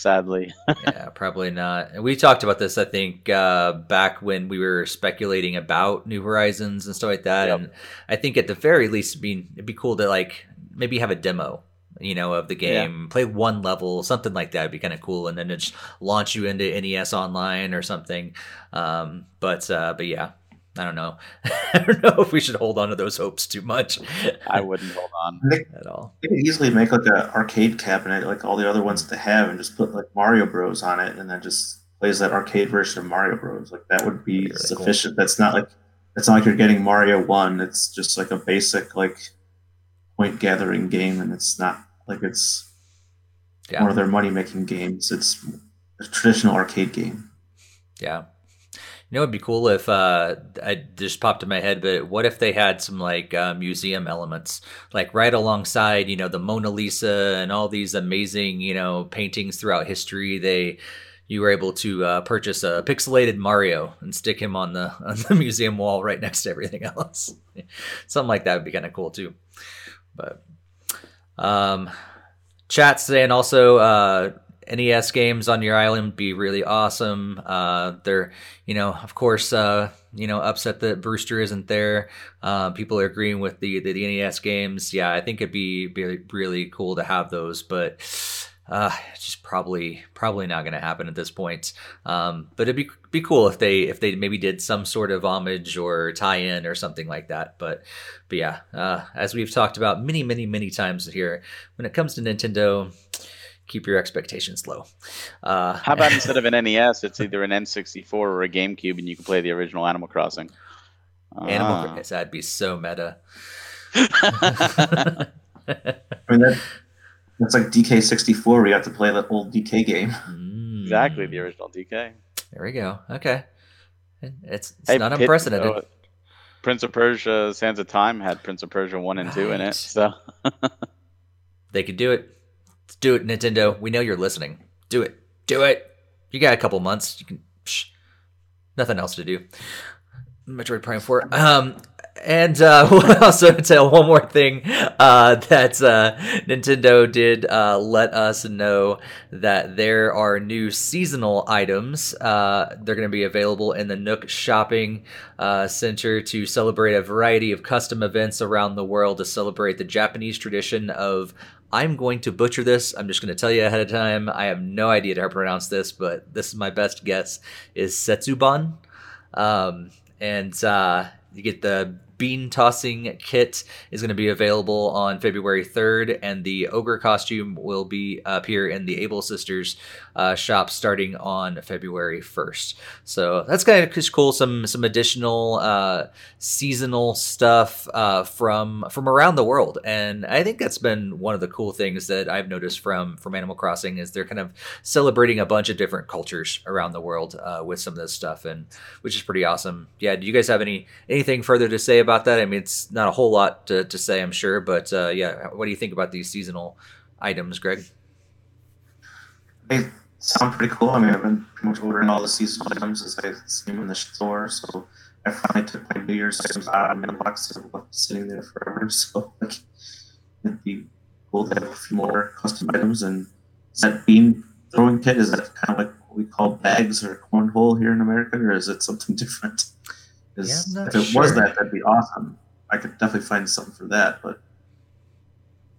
Speaker 3: sadly.
Speaker 1: yeah, probably not. And we talked about this, I think, uh, back when we were speculating about New Horizons and stuff like that. Yep. And I think at the very least, it'd be, it'd be cool to like maybe have a demo you know, of the game. Yeah. Play one level, something like that would be kind of cool, and then just launch you into NES Online or something. Um, but uh, but yeah, I don't know. I don't know if we should hold on to those hopes too much.
Speaker 3: I wouldn't hold on
Speaker 2: they, at all. They could easily make like an arcade cabinet, like all the other ones that they have, and just put like Mario Bros on it, and then just plays that arcade version of Mario Bros. Like that would be really sufficient. Cool. That's not like it's not like you're getting Mario One. It's just like a basic like point gathering game, and it's not like it's yeah. one of their money making games. It's a traditional arcade game.
Speaker 1: Yeah. You know, it'd be cool if uh, I just popped in my head, but what if they had some like uh, museum elements, like right alongside, you know, the Mona Lisa and all these amazing, you know, paintings throughout history. They you were able to uh, purchase a pixelated Mario and stick him on the on the museum wall right next to everything else. Something like that would be kind of cool too. But um, chat saying also uh, NES games on your island be really awesome. Uh, they're, you know, of course, uh, you know, upset that Brewster isn't there. Uh, people are agreeing with the, the, the NES games. Yeah, I think it'd be, be really cool to have those, but uh, it's just probably probably not going to happen at this point. Um, but it'd be be cool if they if they maybe did some sort of homage or tie-in or something like that. But but yeah, uh, as we've talked about many many many times here, when it comes to Nintendo keep your expectations low.
Speaker 3: Uh, How about instead of an NES, it's either an N64 or a GameCube, and you can play the original Animal Crossing.
Speaker 1: Animal ah. Crossing, that'd be so meta.
Speaker 2: I mean, that, that's like DK64, where you have to play the old DK game.
Speaker 3: Mm. Exactly, the original DK.
Speaker 1: There we go. Okay. It's, it's hey, not Pit, unprecedented. Uh,
Speaker 3: Prince of Persia, Sands of Time had Prince of Persia 1 and right. 2 in it. So
Speaker 1: they could do it. Let's do it, Nintendo. We know you're listening. Do it. Do it. You got a couple months. You can. Psh, nothing else to do. Metroid Prime Four. Um, and uh, we'll also tell one more thing uh, that uh, Nintendo did uh, let us know that there are new seasonal items. Uh, they're going to be available in the Nook Shopping uh, Center to celebrate a variety of custom events around the world to celebrate the Japanese tradition of I'm going to butcher this. I'm just going to tell you ahead of time. I have no idea how to pronounce this, but this is my best guess. Is Setsuban, um, and you get the bean tossing kit is going to be available on February 3rd, and the ogre costume will be up here in the Able Sisters uh, shop starting on February 1st. So that's kind of just cool. Some some additional uh, seasonal stuff uh, from from around the world, and I think that's been one of the cool things that I've noticed from from Animal Crossing is they're kind of celebrating a bunch of different cultures around the world uh, with some of this stuff, and which is pretty awesome. Yeah, do you guys have any anything further to say about? About that. I mean, it's not a whole lot to, to say, I'm sure, but uh, yeah, what do you think about these seasonal items, Greg?
Speaker 2: I sound pretty cool. I mean, I've been pretty much ordering all the seasonal items as I see them in the store. So I finally took my New Year's items out of my box that were sitting there forever. So like, it'd be cool to have a few more custom items. And is that bean throwing kit? Is that kind of like what we call bags or cornhole here in America, or is it something different? Because
Speaker 1: Yeah,
Speaker 2: if
Speaker 1: not
Speaker 2: it was that, that'd be awesome. I could definitely find something for that. But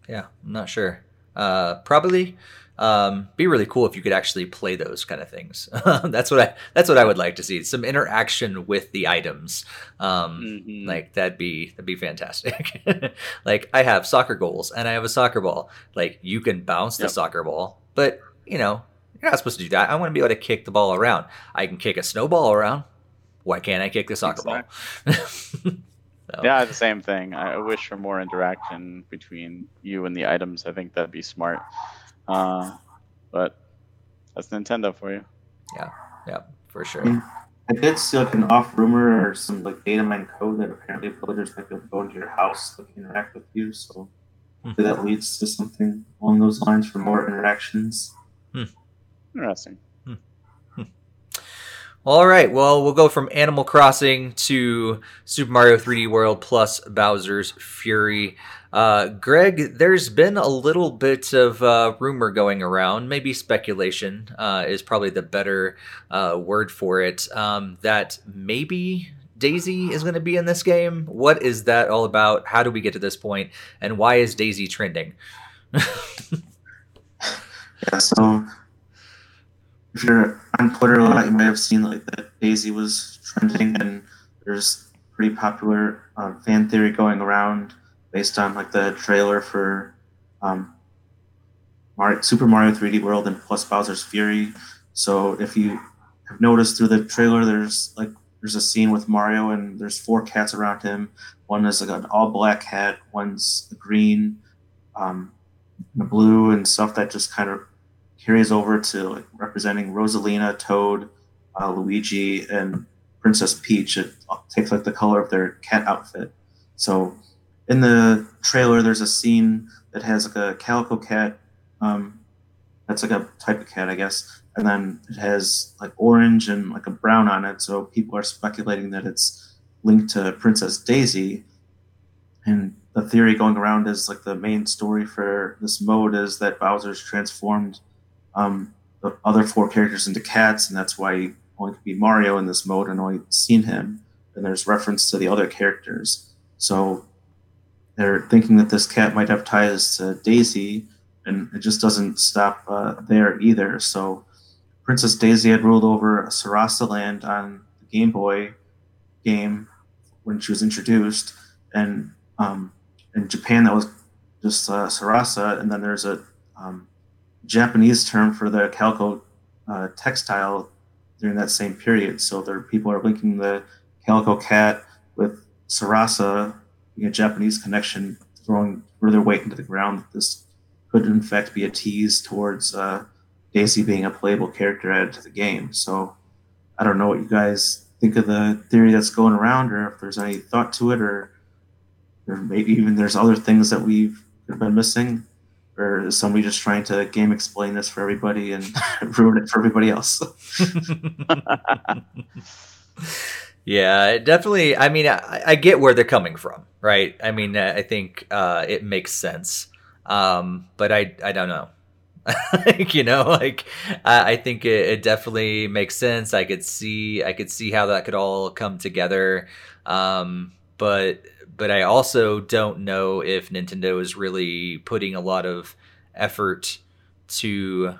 Speaker 1: Yeah, I'm not sure. Uh, probably um, be really cool if you could actually play those kind of things. that's what I that's what I would like to see. Some interaction with the items. Um,
Speaker 3: Mhm.
Speaker 1: Like that'd be that'd be fantastic. like I have soccer goals and I have a soccer ball. Like you can bounce the soccer ball, but you know you're not supposed to do that. I want to be able to kick the ball around. I can kick a snowball around. Why can't I kick the soccer ball? So,
Speaker 3: Yeah, the same thing. I I wish for more interaction between you and the items. I think that'd be smart. Uh, but that's Nintendo for you.
Speaker 1: yeah, yeah, for sure.
Speaker 2: I did see like an off rumor or some like data mine code that apparently villagers might be go into your house, like interact with you. So
Speaker 1: Hmm.
Speaker 2: that leads to something along those lines for more interactions.
Speaker 3: Interesting.
Speaker 1: All right. Well, we'll go from Animal Crossing to Super Mario 3D World plus Bowser's Fury. Uh, Greg, there's been a little bit of uh, rumor going around, maybe speculation uh, is probably the better uh, word for it, um, that maybe Daisy is going to be in this game. What is that all about? How do we get to this point? And why is Daisy trending?
Speaker 2: Yeah, so if you're on Twitter a lot, you might have seen like that Daisy was trending, and there's pretty popular um, fan theory going around based on like the trailer for um, Mario, Super Mario 3D World and plus Bowser's Fury. So if you have noticed through the trailer, there's like there's a scene with Mario and there's four cats around him. One is like an all black cat, one's green, um, a blue, and stuff that just kind of carries over to like representing Rosalina, Toad, uh, Luigi, and Princess Peach. It takes like the color of their cat outfit. So in the trailer, there's a scene that has like a calico cat. Um, that's like a type of cat, I guess. And then it has like orange and like a brown on it. So people are speculating that it's linked to Princess Daisy. And the theory going around is like the main story for this mode is that Bowser's transformed um, the other four characters into cats, and that's why only could be Mario in this mode and only seen him. And there's reference to the other characters. So they're thinking that this cat might have ties to Daisy, and it just doesn't stop uh, there either. So Princess Daisy had ruled over Sarasa Land on the Game Boy game when she was introduced, and um, in Japan that was just uh, Sarasa, and then there's a um, Japanese term for the calico uh, textile during that same period. So there people are linking the calico cat with Sarasa a Japanese connection, throwing further weight into the ground that this could in fact be a tease towards uh, Daisy being a playable character added to the game. So I don't know what you guys think of the theory that's going around, or if there's any thought to it, or or maybe even there's other things that we've been missing, or is somebody just trying to game explain this for everybody and ruin it for everybody else?
Speaker 1: yeah, definitely. I mean, I, I get where they're coming from, right? I mean, I think uh, it makes sense, um, but I I don't know. like, you know, like I, I think it, it definitely makes sense. I could see I could see how that could all come together, um, but but I also don't know if Nintendo is really putting a lot of effort to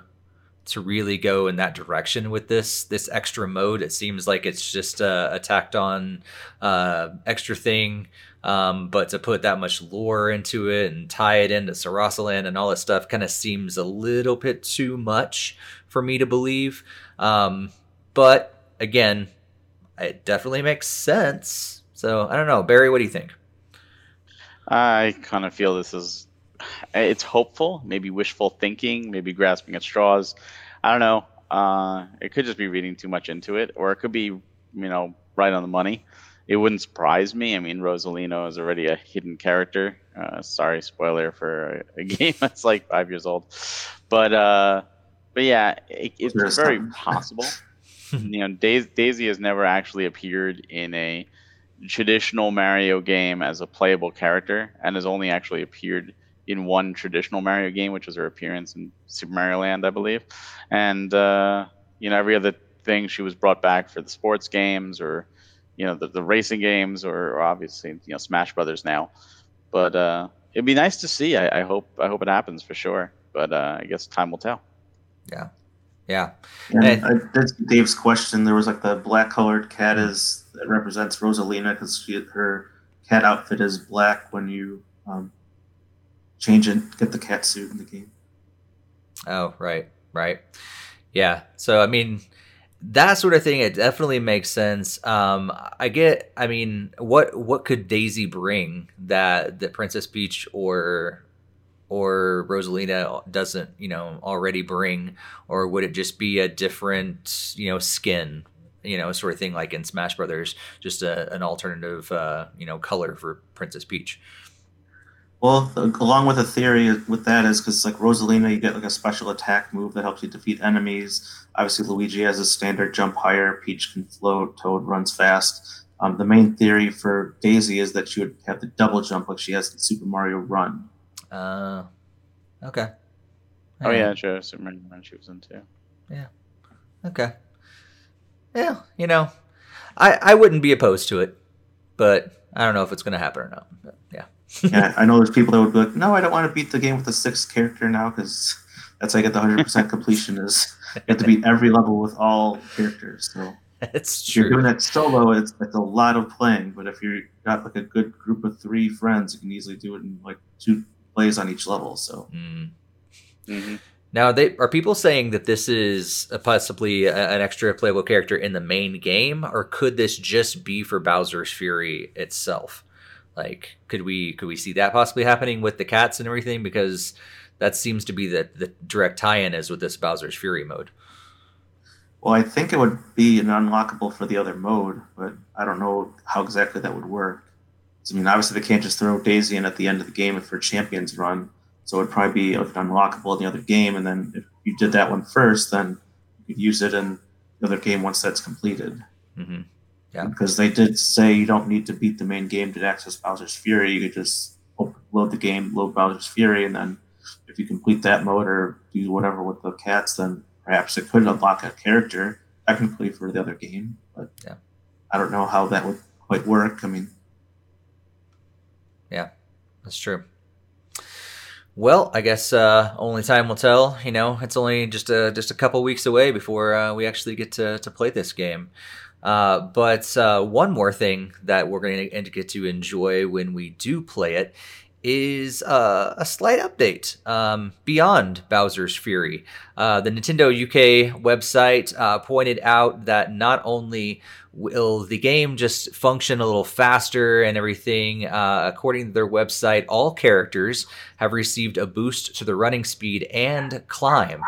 Speaker 1: to really go in that direction with this this extra mode. It seems like it's just a, a tacked on uh, extra thing, um, but to put that much lore into it and tie it into Sarasaland and all that stuff kind of seems a little bit too much for me to believe. Um, but again, it definitely makes sense. So I don't know, Barry. What do you think?
Speaker 3: I kind of feel this is it's hopeful, maybe wishful thinking, maybe grasping at straws. I don't know. Uh, it could just be reading too much into it, or it could be, you know, right on the money. It wouldn't surprise me. I mean, Rosalina is already a hidden character. Uh, sorry, spoiler for a, a game that's like five years old. But uh, but yeah, it, it's very possible. you know, Daisy, Daisy has never actually appeared in a traditional Mario game as a playable character, and has only actually appeared in one traditional Mario game, which was her appearance in Super Mario Land, I believe. And uh, you know, every other thing she was brought back for the sports games or you know the, the racing games or, or obviously you know Smash Brothers now. But uh, it'd be nice to see. I, I, hope I hope it happens for sure. But uh, I guess time will tell.
Speaker 1: Yeah. Yeah.
Speaker 2: And I, that's Dave's question. There was like the black colored cat is that represents Rosalina because her cat outfit is black when you um, change and get the cat suit in the game.
Speaker 1: Oh, right, right. Yeah. So I mean, that sort of thing it definitely makes sense um i get i mean what what could daisy bring that that princess peach or or rosalina doesn't you know already bring or would it just be a different you know skin you know sort of thing like in smash brothers just a, an alternative uh you know color for princess peach
Speaker 2: well, along with a theory with that is because like Rosalina, you get like a special attack move that helps you defeat enemies. Obviously, Luigi has a standard jump higher. Peach can float. Toad runs fast. Um, the main theory for Daisy is that she would have the double jump like she has in Super Mario Run.
Speaker 1: Uh, okay.
Speaker 3: Oh yeah, sure. Super Mario Run she was in too.
Speaker 1: Yeah. Okay. Yeah, you know, I I wouldn't be opposed to it, but I don't know if it's going to happen or not. But yeah
Speaker 2: yeah, I know there's people that would be like, no, I don't want to beat the game with the sixth character now because that's how I get the 100% completion is you have to beat every level with all characters. So
Speaker 1: it's true.
Speaker 2: You're doing that solo, it's, it's a lot of playing. But if you've got like a good group of three friends, you can easily do it in like two plays on each level. So.
Speaker 1: Mm. Mm-hmm. Now, they are people saying that this is possibly a, an extra playable character in the main game, or could this just be for Bowser's Fury itself? Like, could we could we see that possibly happening with the cats and everything? Because that seems to be the the direct tie-in is with this Bowser's Fury mode.
Speaker 2: Well, I think it would be an unlockable for the other mode, but I don't know how exactly that would work. I mean, obviously they can't just throw Daisy in at the end of the game if for Champions Run, so it would probably be unlockable in the other game. And then if you did that one first, then you could use it in the other game once that's completed.
Speaker 1: Mm-hmm.
Speaker 2: Yeah. Because they did say you don't need to beat the main game to access Bowser's Fury. You could just load the game, load Bowser's Fury, and then if you complete that mode or do whatever with the cats, then perhaps it could unlock a character technically for the other game. But
Speaker 1: yeah.
Speaker 2: I don't know how that would quite work. I mean,
Speaker 1: yeah, that's true. Well, I guess uh, only time will tell. You know, it's only just a just a couple weeks away before uh, we actually get to to play this game. Uh, but uh, one more thing that we're going to get to enjoy when we do play it is uh, a slight update um, beyond Bowser's Fury. Uh, the Nintendo UK website uh, pointed out that not only will the game just function a little faster and everything, uh, according to their website, all characters have received a boost to the running speed and climb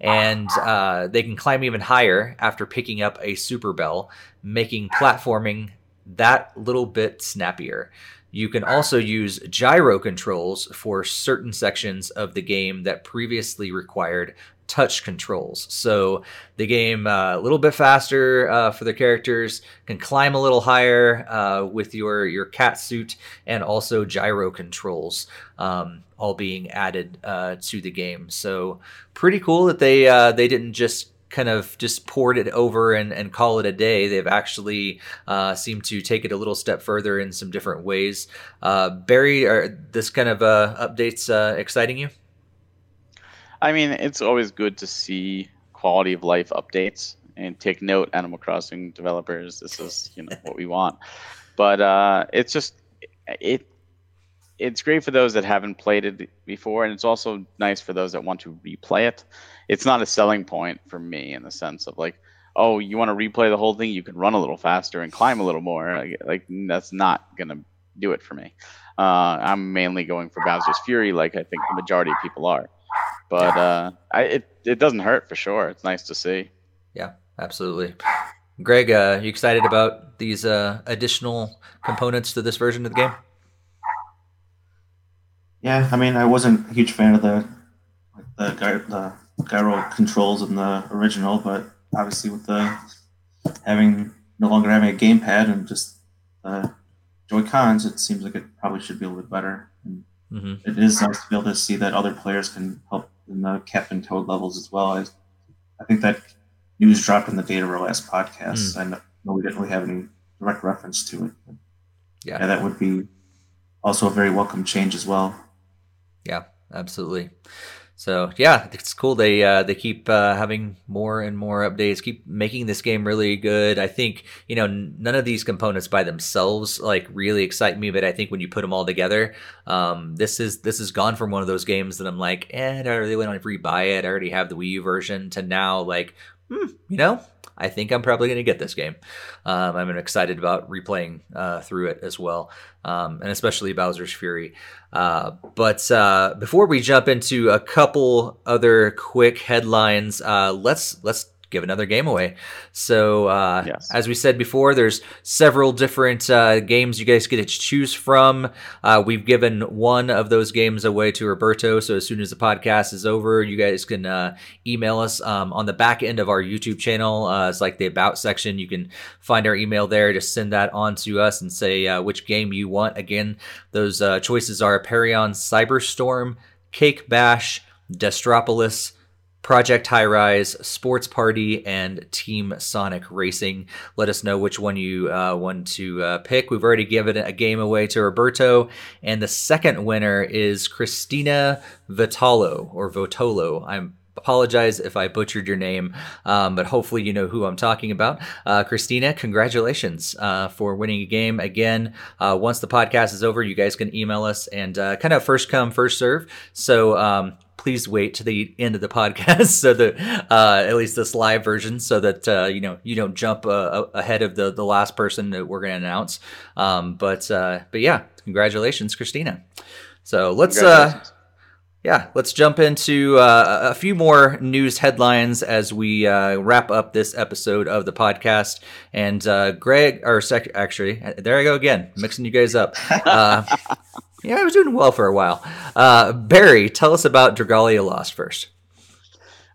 Speaker 1: and uh, they can climb even higher after picking up a super bell, making platforming that little bit snappier. You can also use gyro controls for certain sections of the game that previously required touch controls. So the game uh, a little bit faster uh, for the characters, can climb a little higher uh, with your your cat suit, and also gyro controls. Um, all being added uh, to the game. So pretty cool that they uh, they didn't just kind of just poured it over and, and call it a day. They've actually uh, seemed to take it a little step further in some different ways. Uh, Barry, are this kind of uh, updates uh, exciting you?
Speaker 3: I mean, it's always good to see quality of life updates and take note, Animal Crossing developers. This is you know what we want, but uh, it's just it it's great for those that haven't played it before, and it's also nice for those that want to replay it. It's not a selling point for me in the sense of like, oh, you want to replay the whole thing? You can run a little faster and climb a little more. Like, like that's not gonna do it for me. Uh, I'm mainly going for Bowser's Fury, like I think the majority of people are. But uh, I, it it doesn't hurt for sure. It's nice to see.
Speaker 1: Yeah, absolutely. Greg, uh, you excited about these uh, additional components to this version of the game?
Speaker 2: Yeah, I mean, I wasn't a huge fan of the like the the gyro controls in the original, but obviously with the having no longer having a gamepad and just uh, Joy Cons, it seems like it probably should be a little bit better. And mm-hmm. it is nice to be able to see that other players can help in the Captain Toad levels as well. I, I think that news dropped in the data our last podcast. Mm. I know we didn't really have any direct reference to it. Yeah. yeah, that would be also a very welcome change as well.
Speaker 1: Yeah, absolutely. So yeah, it's cool. They uh, they keep uh, having more and more updates. Keep making this game really good. I think you know none of these components by themselves like really excite me, but I think when you put them all together, um, this is this has gone from one of those games that I'm like, eh, I really want to rebuy it. I already have the Wii U version to now like, hmm, you know, I think I'm probably going to get this game. Um, I'm excited about replaying uh, through it as well, um, and especially Bowser's Fury. Uh, but uh, before we jump into a couple other quick headlines, uh, let's let's give another game away. So, uh, yes. as we said before, there's several different uh, games you guys get to choose from. Uh, we've given one of those games away to Roberto. So, as soon as the podcast is over, you guys can uh, email us um, on the back end of our YouTube channel. Uh, it's like the About section. You can find our email there. Just send that on to us and say uh, which game you want. Again, those choices are Perion Cyberstorm, Cake Bash, Destropolis. Project High Rise, Sports Party, and Team Sonic Racing. Let us know which one you uh, want to uh, pick. We've already given a game away to Roberto, and the second winner is Christina Vitalo or Votolo. I'm apologize if I butchered your name, um, but hopefully you know who I'm talking about. Uh, Christina, congratulations uh, for winning a game. Again, uh, once the podcast is over, you guys can email us and uh, kind of first come, first serve. So um, please wait to the end of the podcast so that uh, at least this live version so that uh, you know you don't jump uh, ahead of the the last person that we're going to announce. Um, but uh, but yeah congratulations christina. So let's uh yeah let's jump into uh, a few more news headlines as we uh, wrap up this episode of the podcast. And uh, greg or sec- actually there i go again mixing you guys up. Uh, yeah, I was doing well for a while. Uh, Barry, tell us about Dragalia Lost first.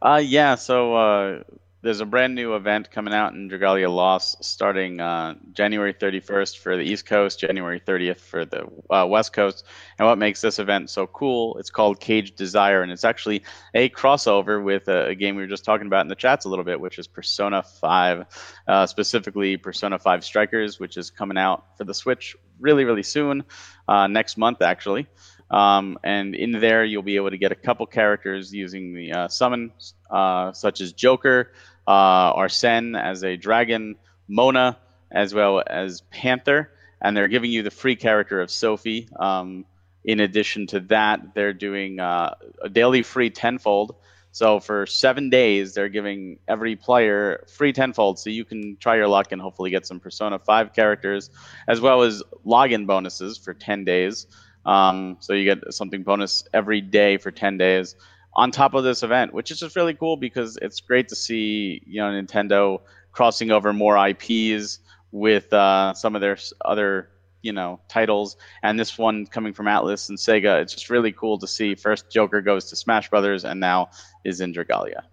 Speaker 3: Uh, yeah, so uh, there's a brand new event coming out in Dragalia Lost starting uh, January 31st for the East Coast, January 30th for the uh, West Coast. And what makes this event so cool, it's called Cage Desire, and it's actually a crossover with a, a game we were just talking about in the chats a little bit, which is Persona 5, uh, specifically Persona 5 Strikers, which is coming out for the Switch really, really soon, uh, next month actually. Um, and in there, you'll be able to get a couple characters using the uh, summon, uh, such as Joker, uh, Arsene as a dragon, Mona as well as Panther, and they're giving you the free character of Sophie. Um, in addition to that, they're doing uh, a daily free tenfold. So for seven days, they're giving every player free tenfold, so you can try your luck and hopefully get some Persona 5 characters, as well as login bonuses for 10 days. Um, so you get something bonus every day for 10 days on top of this event, which is just really cool because it's great to see you know Nintendo crossing over more IPs with uh, some of their other you know titles, and this one coming from Atlus and Sega. It's just really cool to see. First, Joker goes to Smash Brothers, and now is in Dragalia.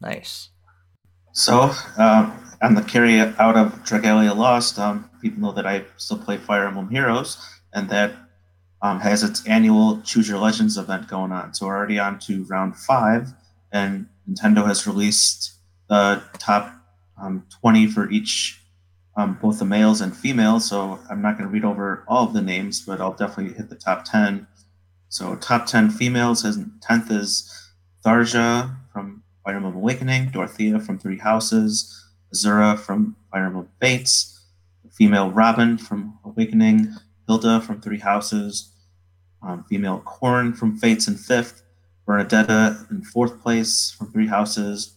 Speaker 1: Nice.
Speaker 2: So, uh, on the carry out of Dragalia Lost, um, people know that I still play Fire Emblem Heroes, and that um, has its annual Choose Your Legends event going on. So we're already on to round five, and Nintendo has released the top um, 20 for each, um, both the males and females. So I'm not going to read over all of the names, but I'll definitely hit the top 10. So top 10 females, and 10th is Tharja from Fire Emblem Awakening, Dorothea from Three Houses, Azura from Fire Emblem Fates, female Robin from Awakening, Hilda from Three Houses, um, female Corrin from Fates in fifth, Bernadetta in fourth place from Three Houses,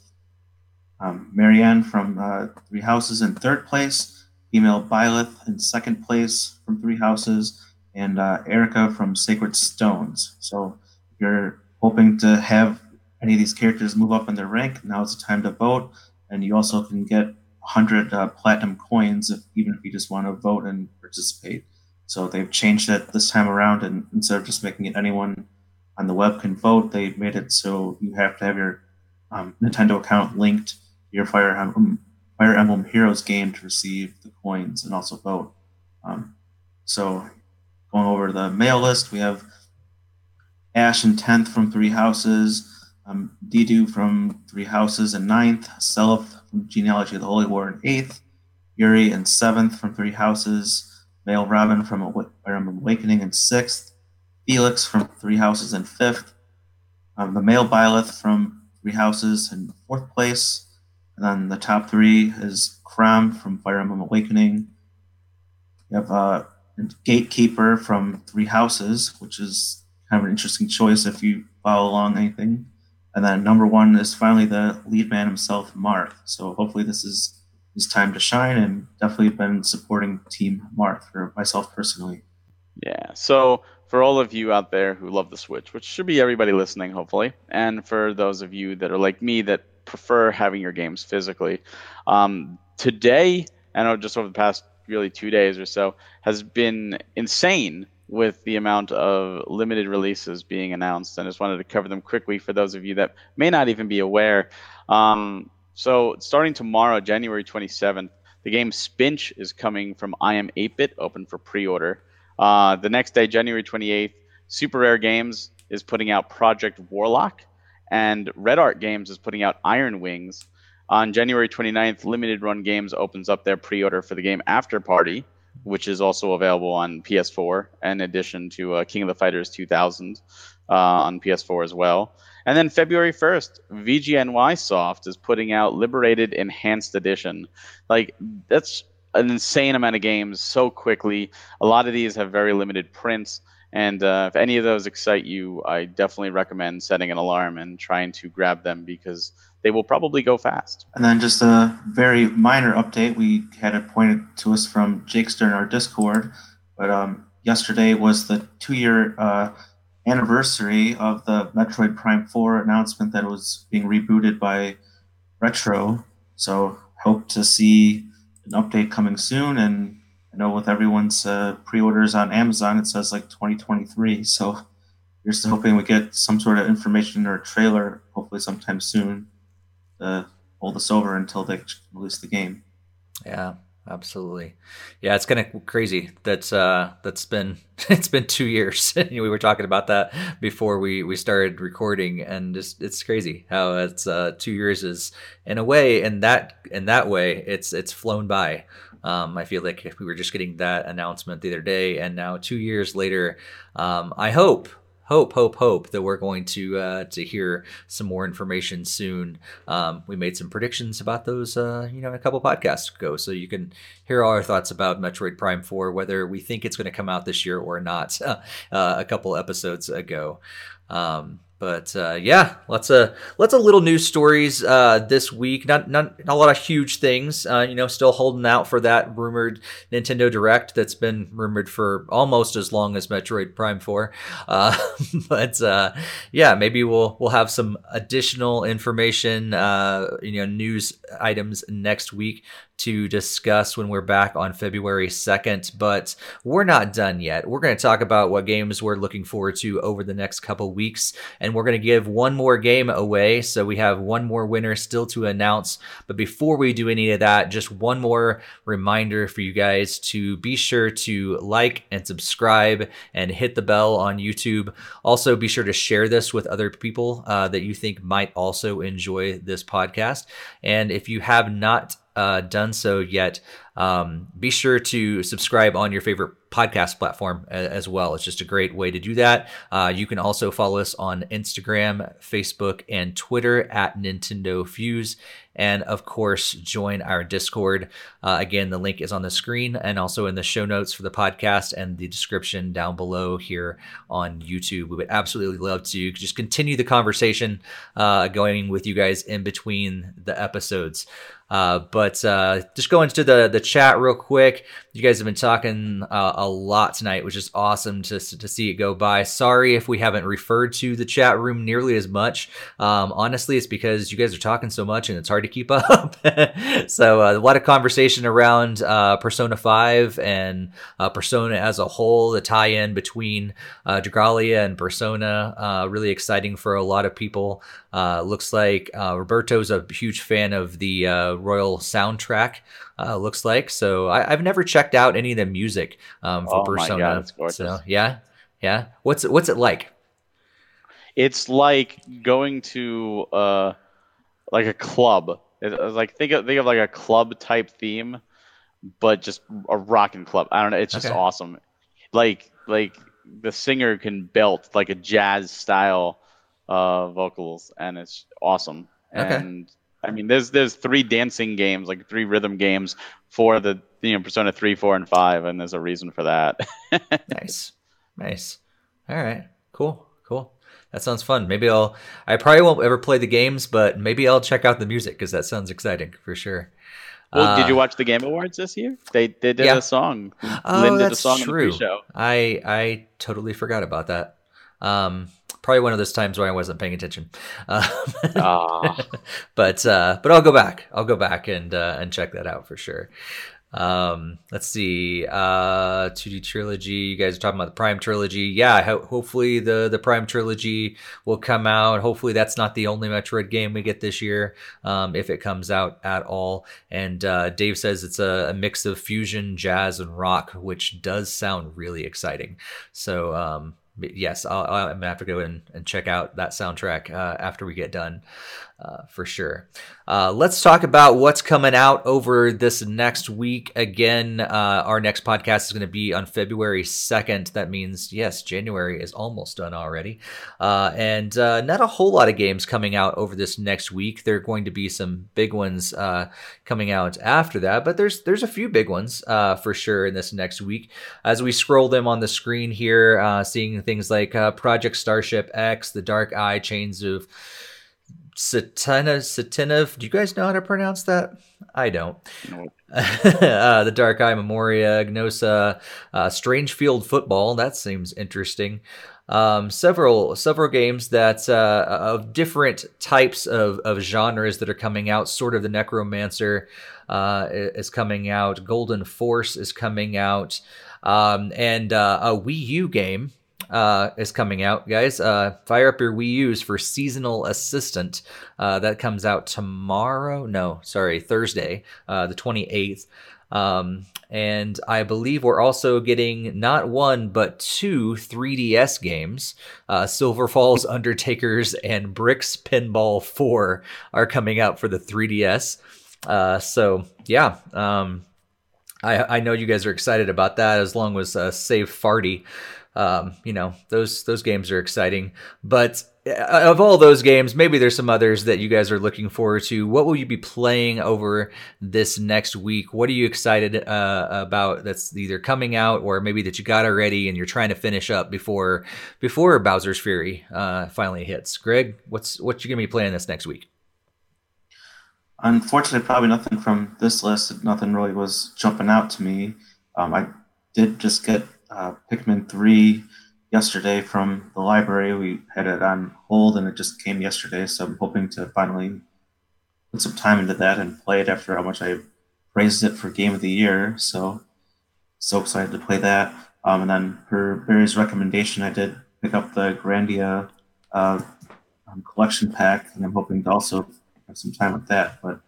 Speaker 2: um, Marianne from uh, Three Houses in third place, female Byleth in second place from Three Houses, and uh, Eirika from Sacred Stones. So if you're hoping to have any of these characters move up in their rank, now is the time to vote. And you also can get 100 uh, platinum coins if, even if you just want to vote and participate. So they've changed it this time around, and instead of just making it anyone on the web can vote, they made it so you have to have your um, Nintendo account linked to your Fire Emblem, Fire Emblem Heroes game to receive the coins and also vote. Um, so, going over the mail list, we have Ash in 10th from Three Houses, um, Dedue from Three Houses in 9th, Seliph from Genealogy of the Holy War in 8th, Yuri in 7th from Three Houses, Male Robin from Emblem Awakening in 6th, Felix from Three Houses in 5th, um, the male Byleth from Three Houses in 4th place, and then the top three is Chrom from Fire Emblem Awakening. You have uh, Gatekeeper from Three Houses, which is kind of an interesting choice if you follow along anything. And then number one is finally the lead man himself, Marth. So hopefully this is his time to shine, and definitely been supporting Team Marth for myself personally.
Speaker 3: Yeah. So for all of you out there who love the Switch, which should be everybody listening, hopefully, and for those of you that are like me that prefer having your games physically, um, today, and just over the past really two days or so, has been insane with the amount of limited releases being announced. And I just wanted to cover them quickly for those of you that may not even be aware. Um, so, starting tomorrow, January 27th, the game Spinch is coming from I Am 8-Bit, open for pre-order. Uh, the next day, January 28th, Super Rare Games is putting out Project Warlock, and Red Art Games is putting out Iron Wings. On January 29th, Limited Run Games opens up their pre-order for the game After Party, which is also available on PS4, in addition to uh, King of the Fighters 2000 uh, on PS4 as well. And then February 1st, VGNY Soft is putting out Liberated Enhanced Edition. Like, that's an insane amount of games so quickly. A lot of these have very limited prints. And uh, if any of those excite you, I definitely recommend setting an alarm and trying to grab them because they will probably go fast.
Speaker 2: And then just a very minor update. We had it pointed to us from Jake Stern, our Discord, but um, yesterday was the two-year uh, anniversary of the Metroid Prime 4 announcement that it was being rebooted by Retro. So hope to see an update coming soon. And I know with everyone's uh, pre-orders on Amazon, it says like 2023. So we're just hoping we get some sort of information or a trailer, hopefully sometime soon, to hold us over until they release the game.
Speaker 1: Yeah, absolutely. Yeah, it's kind of crazy. That's uh, that's been it's been two years. we were talking about that before we we started recording, and just it's crazy how it's uh, two years is in a way in that in that way it's it's flown by. Um, I feel like if we were just getting that announcement the other day, and now two years later, um, I hope hope, hope, hope that we're going to uh, to hear some more information soon. Um, we made some predictions about those, uh, you know, a couple podcasts ago, so you can hear all our thoughts about Metroid Prime Four, whether we think it's going to come out this year or not. Uh, a couple episodes ago. Um, but uh, yeah, lots of lots of little news stories uh, this week. Not, not not a lot of huge things. Uh, you know, still holding out for that rumored Nintendo Direct that's been rumored for almost as long as Metroid Prime Four. Uh, but uh, yeah, maybe we'll we'll have some additional information. Uh, you know, news items next week to discuss when we're back on February 2nd, but we're not done yet. We're going to talk about what games we're looking forward to over the next couple weeks, and we're going to give one more game away. So we have one more winner still to announce. But before we do any of that, just one more reminder for you guys to be sure to like and subscribe and hit the bell on YouTube. Also, be sure to share this with other people uh, that you think might also enjoy this podcast. And if you have not uh, done so yet, um, be sure to subscribe on your favorite podcast platform as well. It's just a great way to do that. Uh, you can also follow us on Instagram, Facebook, and Twitter at Nintendo Fuse. And of course, join our Discord. Uh, again, the link is on the screen and also in the show notes for the podcast and the description down below here on YouTube. We would absolutely love to just continue the conversation uh, going with you guys in between the episodes. Uh, but uh, just going to the the chat real quick. You guys have been talking uh, a lot tonight, which is awesome to, to see it go by. Sorry if we haven't referred to the chat room nearly as much. Um, honestly, it's because you guys are talking so much and it's hard to keep up. so uh, a lot of conversation around uh, Persona 5 and uh, Persona as a whole, the tie-in between uh, Dragalia and Persona. Uh, really exciting for a lot of people. Uh, looks like Roberto's a huge fan of the Royal soundtrack. Uh, looks like so. I, have never checked out any of the music um, for
Speaker 3: oh
Speaker 1: Persona.
Speaker 3: God.
Speaker 1: So yeah, yeah. What's what's it like?
Speaker 3: It's like going to uh, like a club. It's like think of think of like a club type theme, but just a rocking club. I don't know. It's just
Speaker 1: Okay.
Speaker 3: awesome. Like like the singer can belt like a jazz style uh, vocals, and it's awesome.
Speaker 1: Okay.
Speaker 3: And I mean, there's there's three dancing games, like three rhythm games for the you know Persona three, four, and five, and there's a reason for that.
Speaker 1: Nice, nice. All right, cool, cool. That sounds fun. Maybe I'll. I probably won't ever play the games, but maybe I'll check out the music because that sounds exciting for sure.
Speaker 3: well, did
Speaker 1: Uh,
Speaker 3: you watch the Game Awards this year? They they did
Speaker 1: Yeah.
Speaker 3: a song.
Speaker 1: Oh,
Speaker 3: Lynn did a
Speaker 1: that's
Speaker 3: song
Speaker 1: true.
Speaker 3: in the.
Speaker 1: I I totally forgot about that. Um, probably one of those times where I wasn't paying attention.
Speaker 3: Ah.
Speaker 1: but uh, but I'll go back. I'll go back and uh, and check that out for sure. Um, let's see. Uh, 2D trilogy. You guys are talking about the Prime trilogy. Yeah. Ho- hopefully the the Prime trilogy will come out. Hopefully that's not the only Metroid game we get this year. Um, if it comes out at all. And uh, Dave says it's a, a mix of fusion, jazz, and rock, which does sound really exciting. So um, yes, I'll- I'm gonna have to go and, and check out that soundtrack uh, after we get done, uh, for sure. Uh, let's talk about what's coming out over this next week. Again, uh, our next podcast is going to be on February 2nd. That means, yes, January is almost done already. Uh, and uh, not a whole lot of games coming out over this next week. There are going to be some big ones uh, coming out after that, but there's there's a few big ones for sure in this next week. As we scroll them on the screen here, seeing things like Project Starship X, The Dark Eye, Chains of Satina, Satinov. Do you guys know how to pronounce that? I don't.
Speaker 3: Nope.
Speaker 1: uh, the Dark Eye Memoria, Gnosa, uh, Strange Field Football. That seems interesting. Um, several several games that uh, of different types of, of genres that are coming out. Sword of the Necromancer uh, is coming out. Golden Force is coming out, um, and uh, a Wii U game uh, is coming out, guys. Uh, fire up your Wii U's for Seasonal Assistant. Uh, that comes out tomorrow. No, sorry, Thursday, uh, the 28th. Um, and I believe we're also getting not one, but two 3DS games. Uh, Silver Falls Undertakers and Bricks Pinball 4 are coming out for the 3DS. Uh, so, yeah. Um, I, I know you guys are excited about that as long as uh, Save Farty. Um, you know, those those games are exciting. But uh, of all those games, maybe there's some others that you guys are looking forward to. What will you be playing over this next week? What are you excited uh, about that's either coming out or maybe that you got already and you're trying to finish up before before Bowser's Fury uh, finally hits? Greg, what's what you gonna be playing this next week?
Speaker 2: Unfortunately, probably nothing from this list. Nothing really was jumping out to me. Um, I did just get uh, Pikmin 3 yesterday from the library. We had it on hold and it just came yesterday, so I'm hoping to finally put some time into that and play it after how much I praised it for Game of the Year. So, so excited to play that. Um, and then per Barry's recommendation, I did pick up the Grandia uh, um, collection pack, and I'm hoping to also have some time with that. But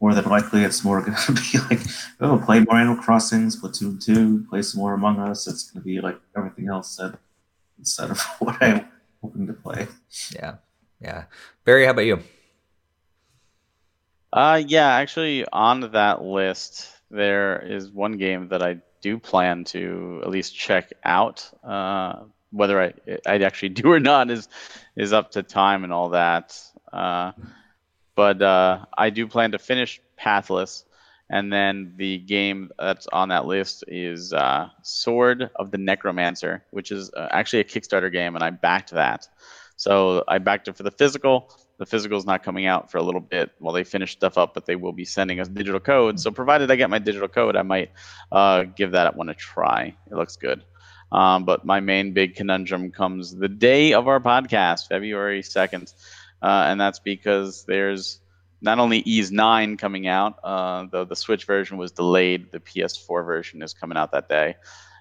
Speaker 2: more than likely, it's more going to be like, oh, play more Animal Crossing, Splatoon 2, play some more Among Us. It's going to be like everything else that, instead of what I'm hoping to play.
Speaker 1: Yeah, yeah. Barry, how about you?
Speaker 3: Uh, yeah, actually, on that list, there is one game that I do plan to at least check out. Uh, whether I I actually do or not is is up to time and all that. Uh, but uh, I do plan to finish Pathless, and then the game that's on that list is uh, Sword of the Necromancer, which is uh, actually a Kickstarter game, and I backed that. So I backed it for the physical, the physical is not coming out for a little bit while they finish stuff up, but they will be sending us digital code. So provided I get my digital code, I might uh, give that one a try. It looks good. Um, but my main big conundrum comes the day of our podcast, February 2nd. Uh, and that's because there's not only Ys 9 coming out, uh, though the Switch version was delayed, the PS4 version is coming out that day.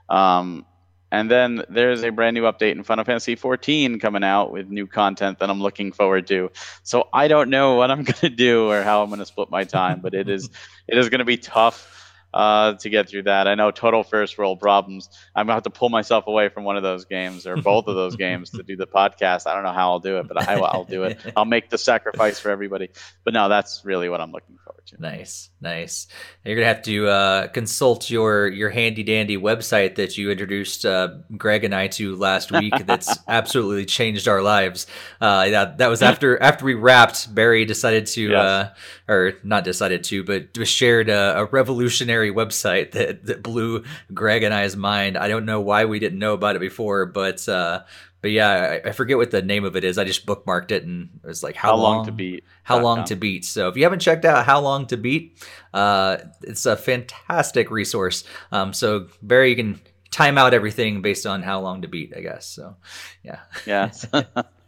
Speaker 3: Um, and then there's a brand new update in Final Fantasy 14 coming out with new content that I'm looking forward to. So I don't know what I'm going to do or how I'm going to split my time, but it is it is going to be tough uh, to get through that. I know total first world problems. I'm gonna have to pull myself away from one of those games or both of those games to do the podcast. I don't know how I'll do it, but I, will do it. I'll make the sacrifice for everybody. But no, that's really what I'm looking forward to.
Speaker 1: Nice, nice. You're gonna have to uh, consult your your handy dandy website that you introduced uh, Greg and I to last week. That's absolutely changed our lives. Uh, that that was after after we wrapped. Barry decided to, yes. Uh, or not decided to, but shared a, a revolutionary website that, that blew Greg and I's mind. I don't know why we didn't know about it before, but uh, but yeah, I, I, forget what the name of it is. I just bookmarked it and it was like how, how long, long,
Speaker 3: to beat.
Speaker 1: How long to beat. So if you haven't checked out how long to beat, uh, it's a fantastic resource. Um, so Barry, you can time out everything based on how long to beat, I guess. So yeah.
Speaker 3: Yeah.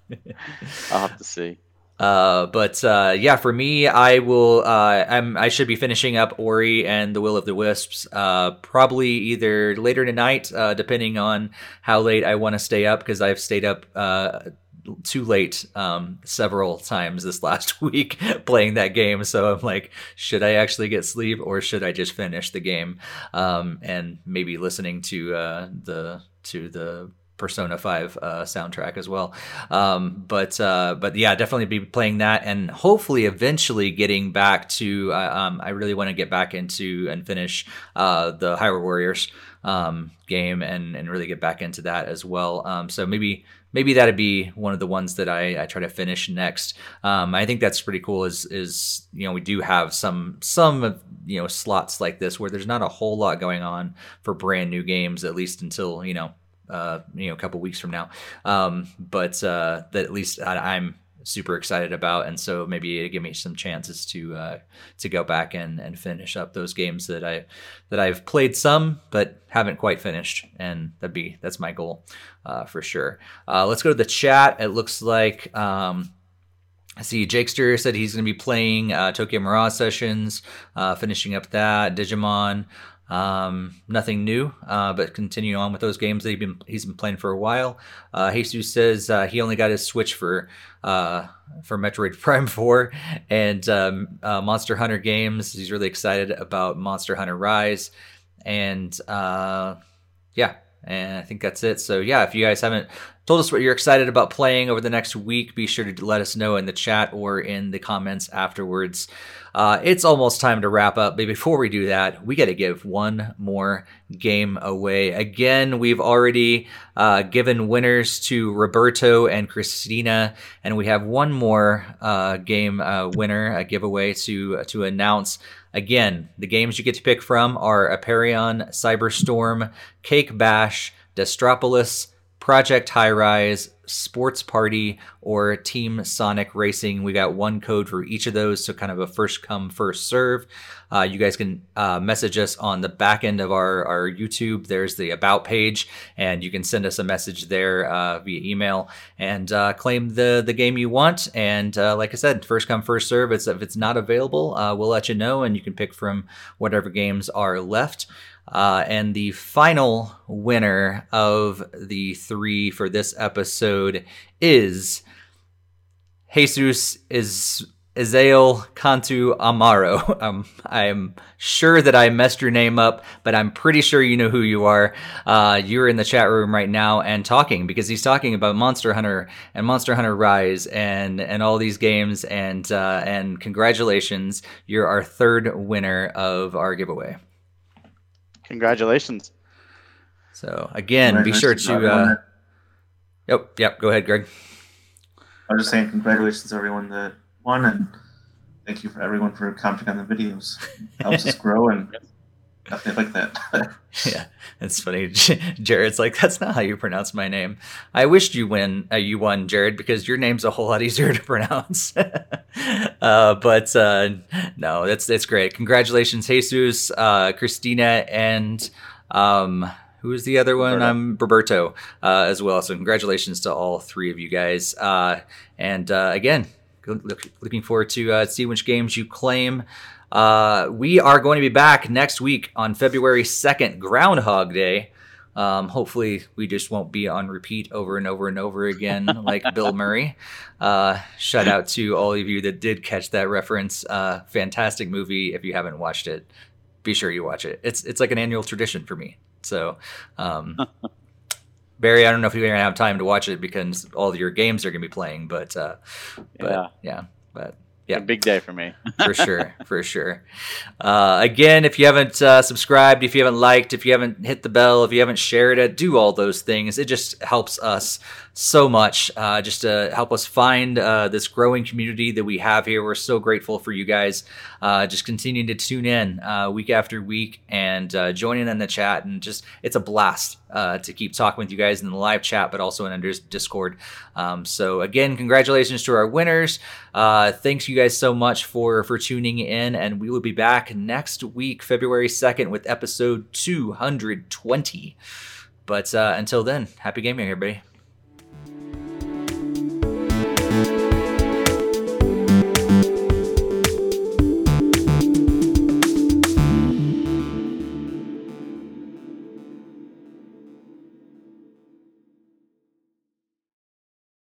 Speaker 3: I'll have to see.
Speaker 1: Uh, but uh, yeah, for me, I will. Uh, I'm. I should be finishing up Ori and the Will of the Wisps. Uh, probably either later tonight, uh, depending on how late I want to stay up, because I've stayed up uh, too late um, several times this last week playing that game. So I'm like, should I actually get sleep or should I just finish the game? Um, and maybe listening to the to the Persona 5 uh, soundtrack as well. Um, but uh, but yeah, definitely be playing that and hopefully eventually getting back to. Uh, um, I really want to get back into and finish uh, the Hyrule Warriors um, game and and really get back into that as well. Um, so maybe maybe that'd be one of the ones that I, I try to finish next. Um, I think that's pretty cool. Is is you know we do have some some you know slots like this where there's not a whole lot going on for brand new games at least until you know uh, you know, a couple weeks from now. Um, but uh, that at least I, am super excited about, and so maybe it give me some chances to uh, to go back and, and finish up those games that I that I've played some but haven't quite finished, and that'd be that's my goal uh, for sure. Uh, let's go to the chat. It looks like. Um, I see Jakester said he's going to be playing uh, Tokyo Mirage Sessions, uh, finishing up that Digimon. Um, nothing new, uh, but continue on with those games that he's been he's been playing for a while. Uh, Jesus says uh, he only got his Switch for uh, for Metroid Prime Four and um, uh, Monster Hunter games. He's really excited about Monster Hunter Rise, and uh, yeah, and I think that's it. So yeah, if you guys haven't told us what you're excited about playing over the next week, be sure to let us know in the chat or in the comments afterwards. Uh, it's almost time to wrap up, but before we do that, we got to give one more game away. Again, we've already uh, given winners to Roberto and Christina, and we have one more uh, game uh, winner, a giveaway to to announce. Again, the games you get to pick from are Aperion, Cyberstorm, Cake Bash, Destropolis, Project High Rise, Sports Party, or Team Sonic Racing. We got one code for each of those, so kind of a first come, first serve. Uh, you guys can uh, message us on the back end of our, our YouTube. There's the About page, and you can send us a message there uh, via email and uh, claim the, the game you want. And uh, like I said, first come, first serve. It's, if it's not available, uh, we'll let you know, and you can pick from whatever games are left. Uh, and the final winner of the three for this episode is Jesus is Ezeal Cantu Amaro. Um, I'm sure that I messed your name up, but I'm pretty sure you know who you are. Uh, you're in the chat room right now and talking because he's talking about Monster Hunter and Monster Hunter Rise and and all these games. And uh, and congratulations, you're our third winner of our giveaway.
Speaker 3: Congratulations.
Speaker 1: So again, be sure to. Uh, yep, yep. Go ahead, Greg.
Speaker 2: I was just saying, congratulations to everyone that won, and thank you for everyone for commenting on the videos. It helps us grow, and Like that.
Speaker 1: yeah, it's funny. Jared's like, that's not how you pronounce my name. I wished you win. Uh, you won, Jared, because your name's a whole lot easier to pronounce. uh, but uh, no, that's that's great. Congratulations, Jesus, uh, Christina, and um, who is the other one? Roberto. I'm Roberto uh, as well. So congratulations to all three of you guys. Uh, and again, look, looking forward to see which games you claim. Uh, we are going to be back next week on February 2nd, Groundhog Day. Um, hopefully, we just won't be on repeat over and over and over again like Bill Murray. Uh, shout out to all of you that did catch that reference. Uh, fantastic movie. If you haven't watched it, be sure you watch it. It's it's like an annual tradition for me. So, um, Barry, I don't know if you're gonna have time to watch it because all your games are gonna be playing, but uh, but yeah, yeah but
Speaker 3: yeah, a big day for me.
Speaker 1: for sure, for sure. Uh, again, if you haven't uh, subscribed, if you haven't liked, if you haven't hit the bell, if you haven't shared it, do all those things. It just helps us so much uh, just to help us find uh, this growing community that we have here. We're so grateful for you guys uh, just continuing to tune in uh, week after week and uh, joining in the chat. And just, it's a blast uh, to keep talking with you guys in the live chat, but also in Discord. Um, so, again, congratulations to our winners. thanks you guys so much for, for tuning in. And we will be back next week, February 2nd, with episode 220. But until then, happy gaming, everybody.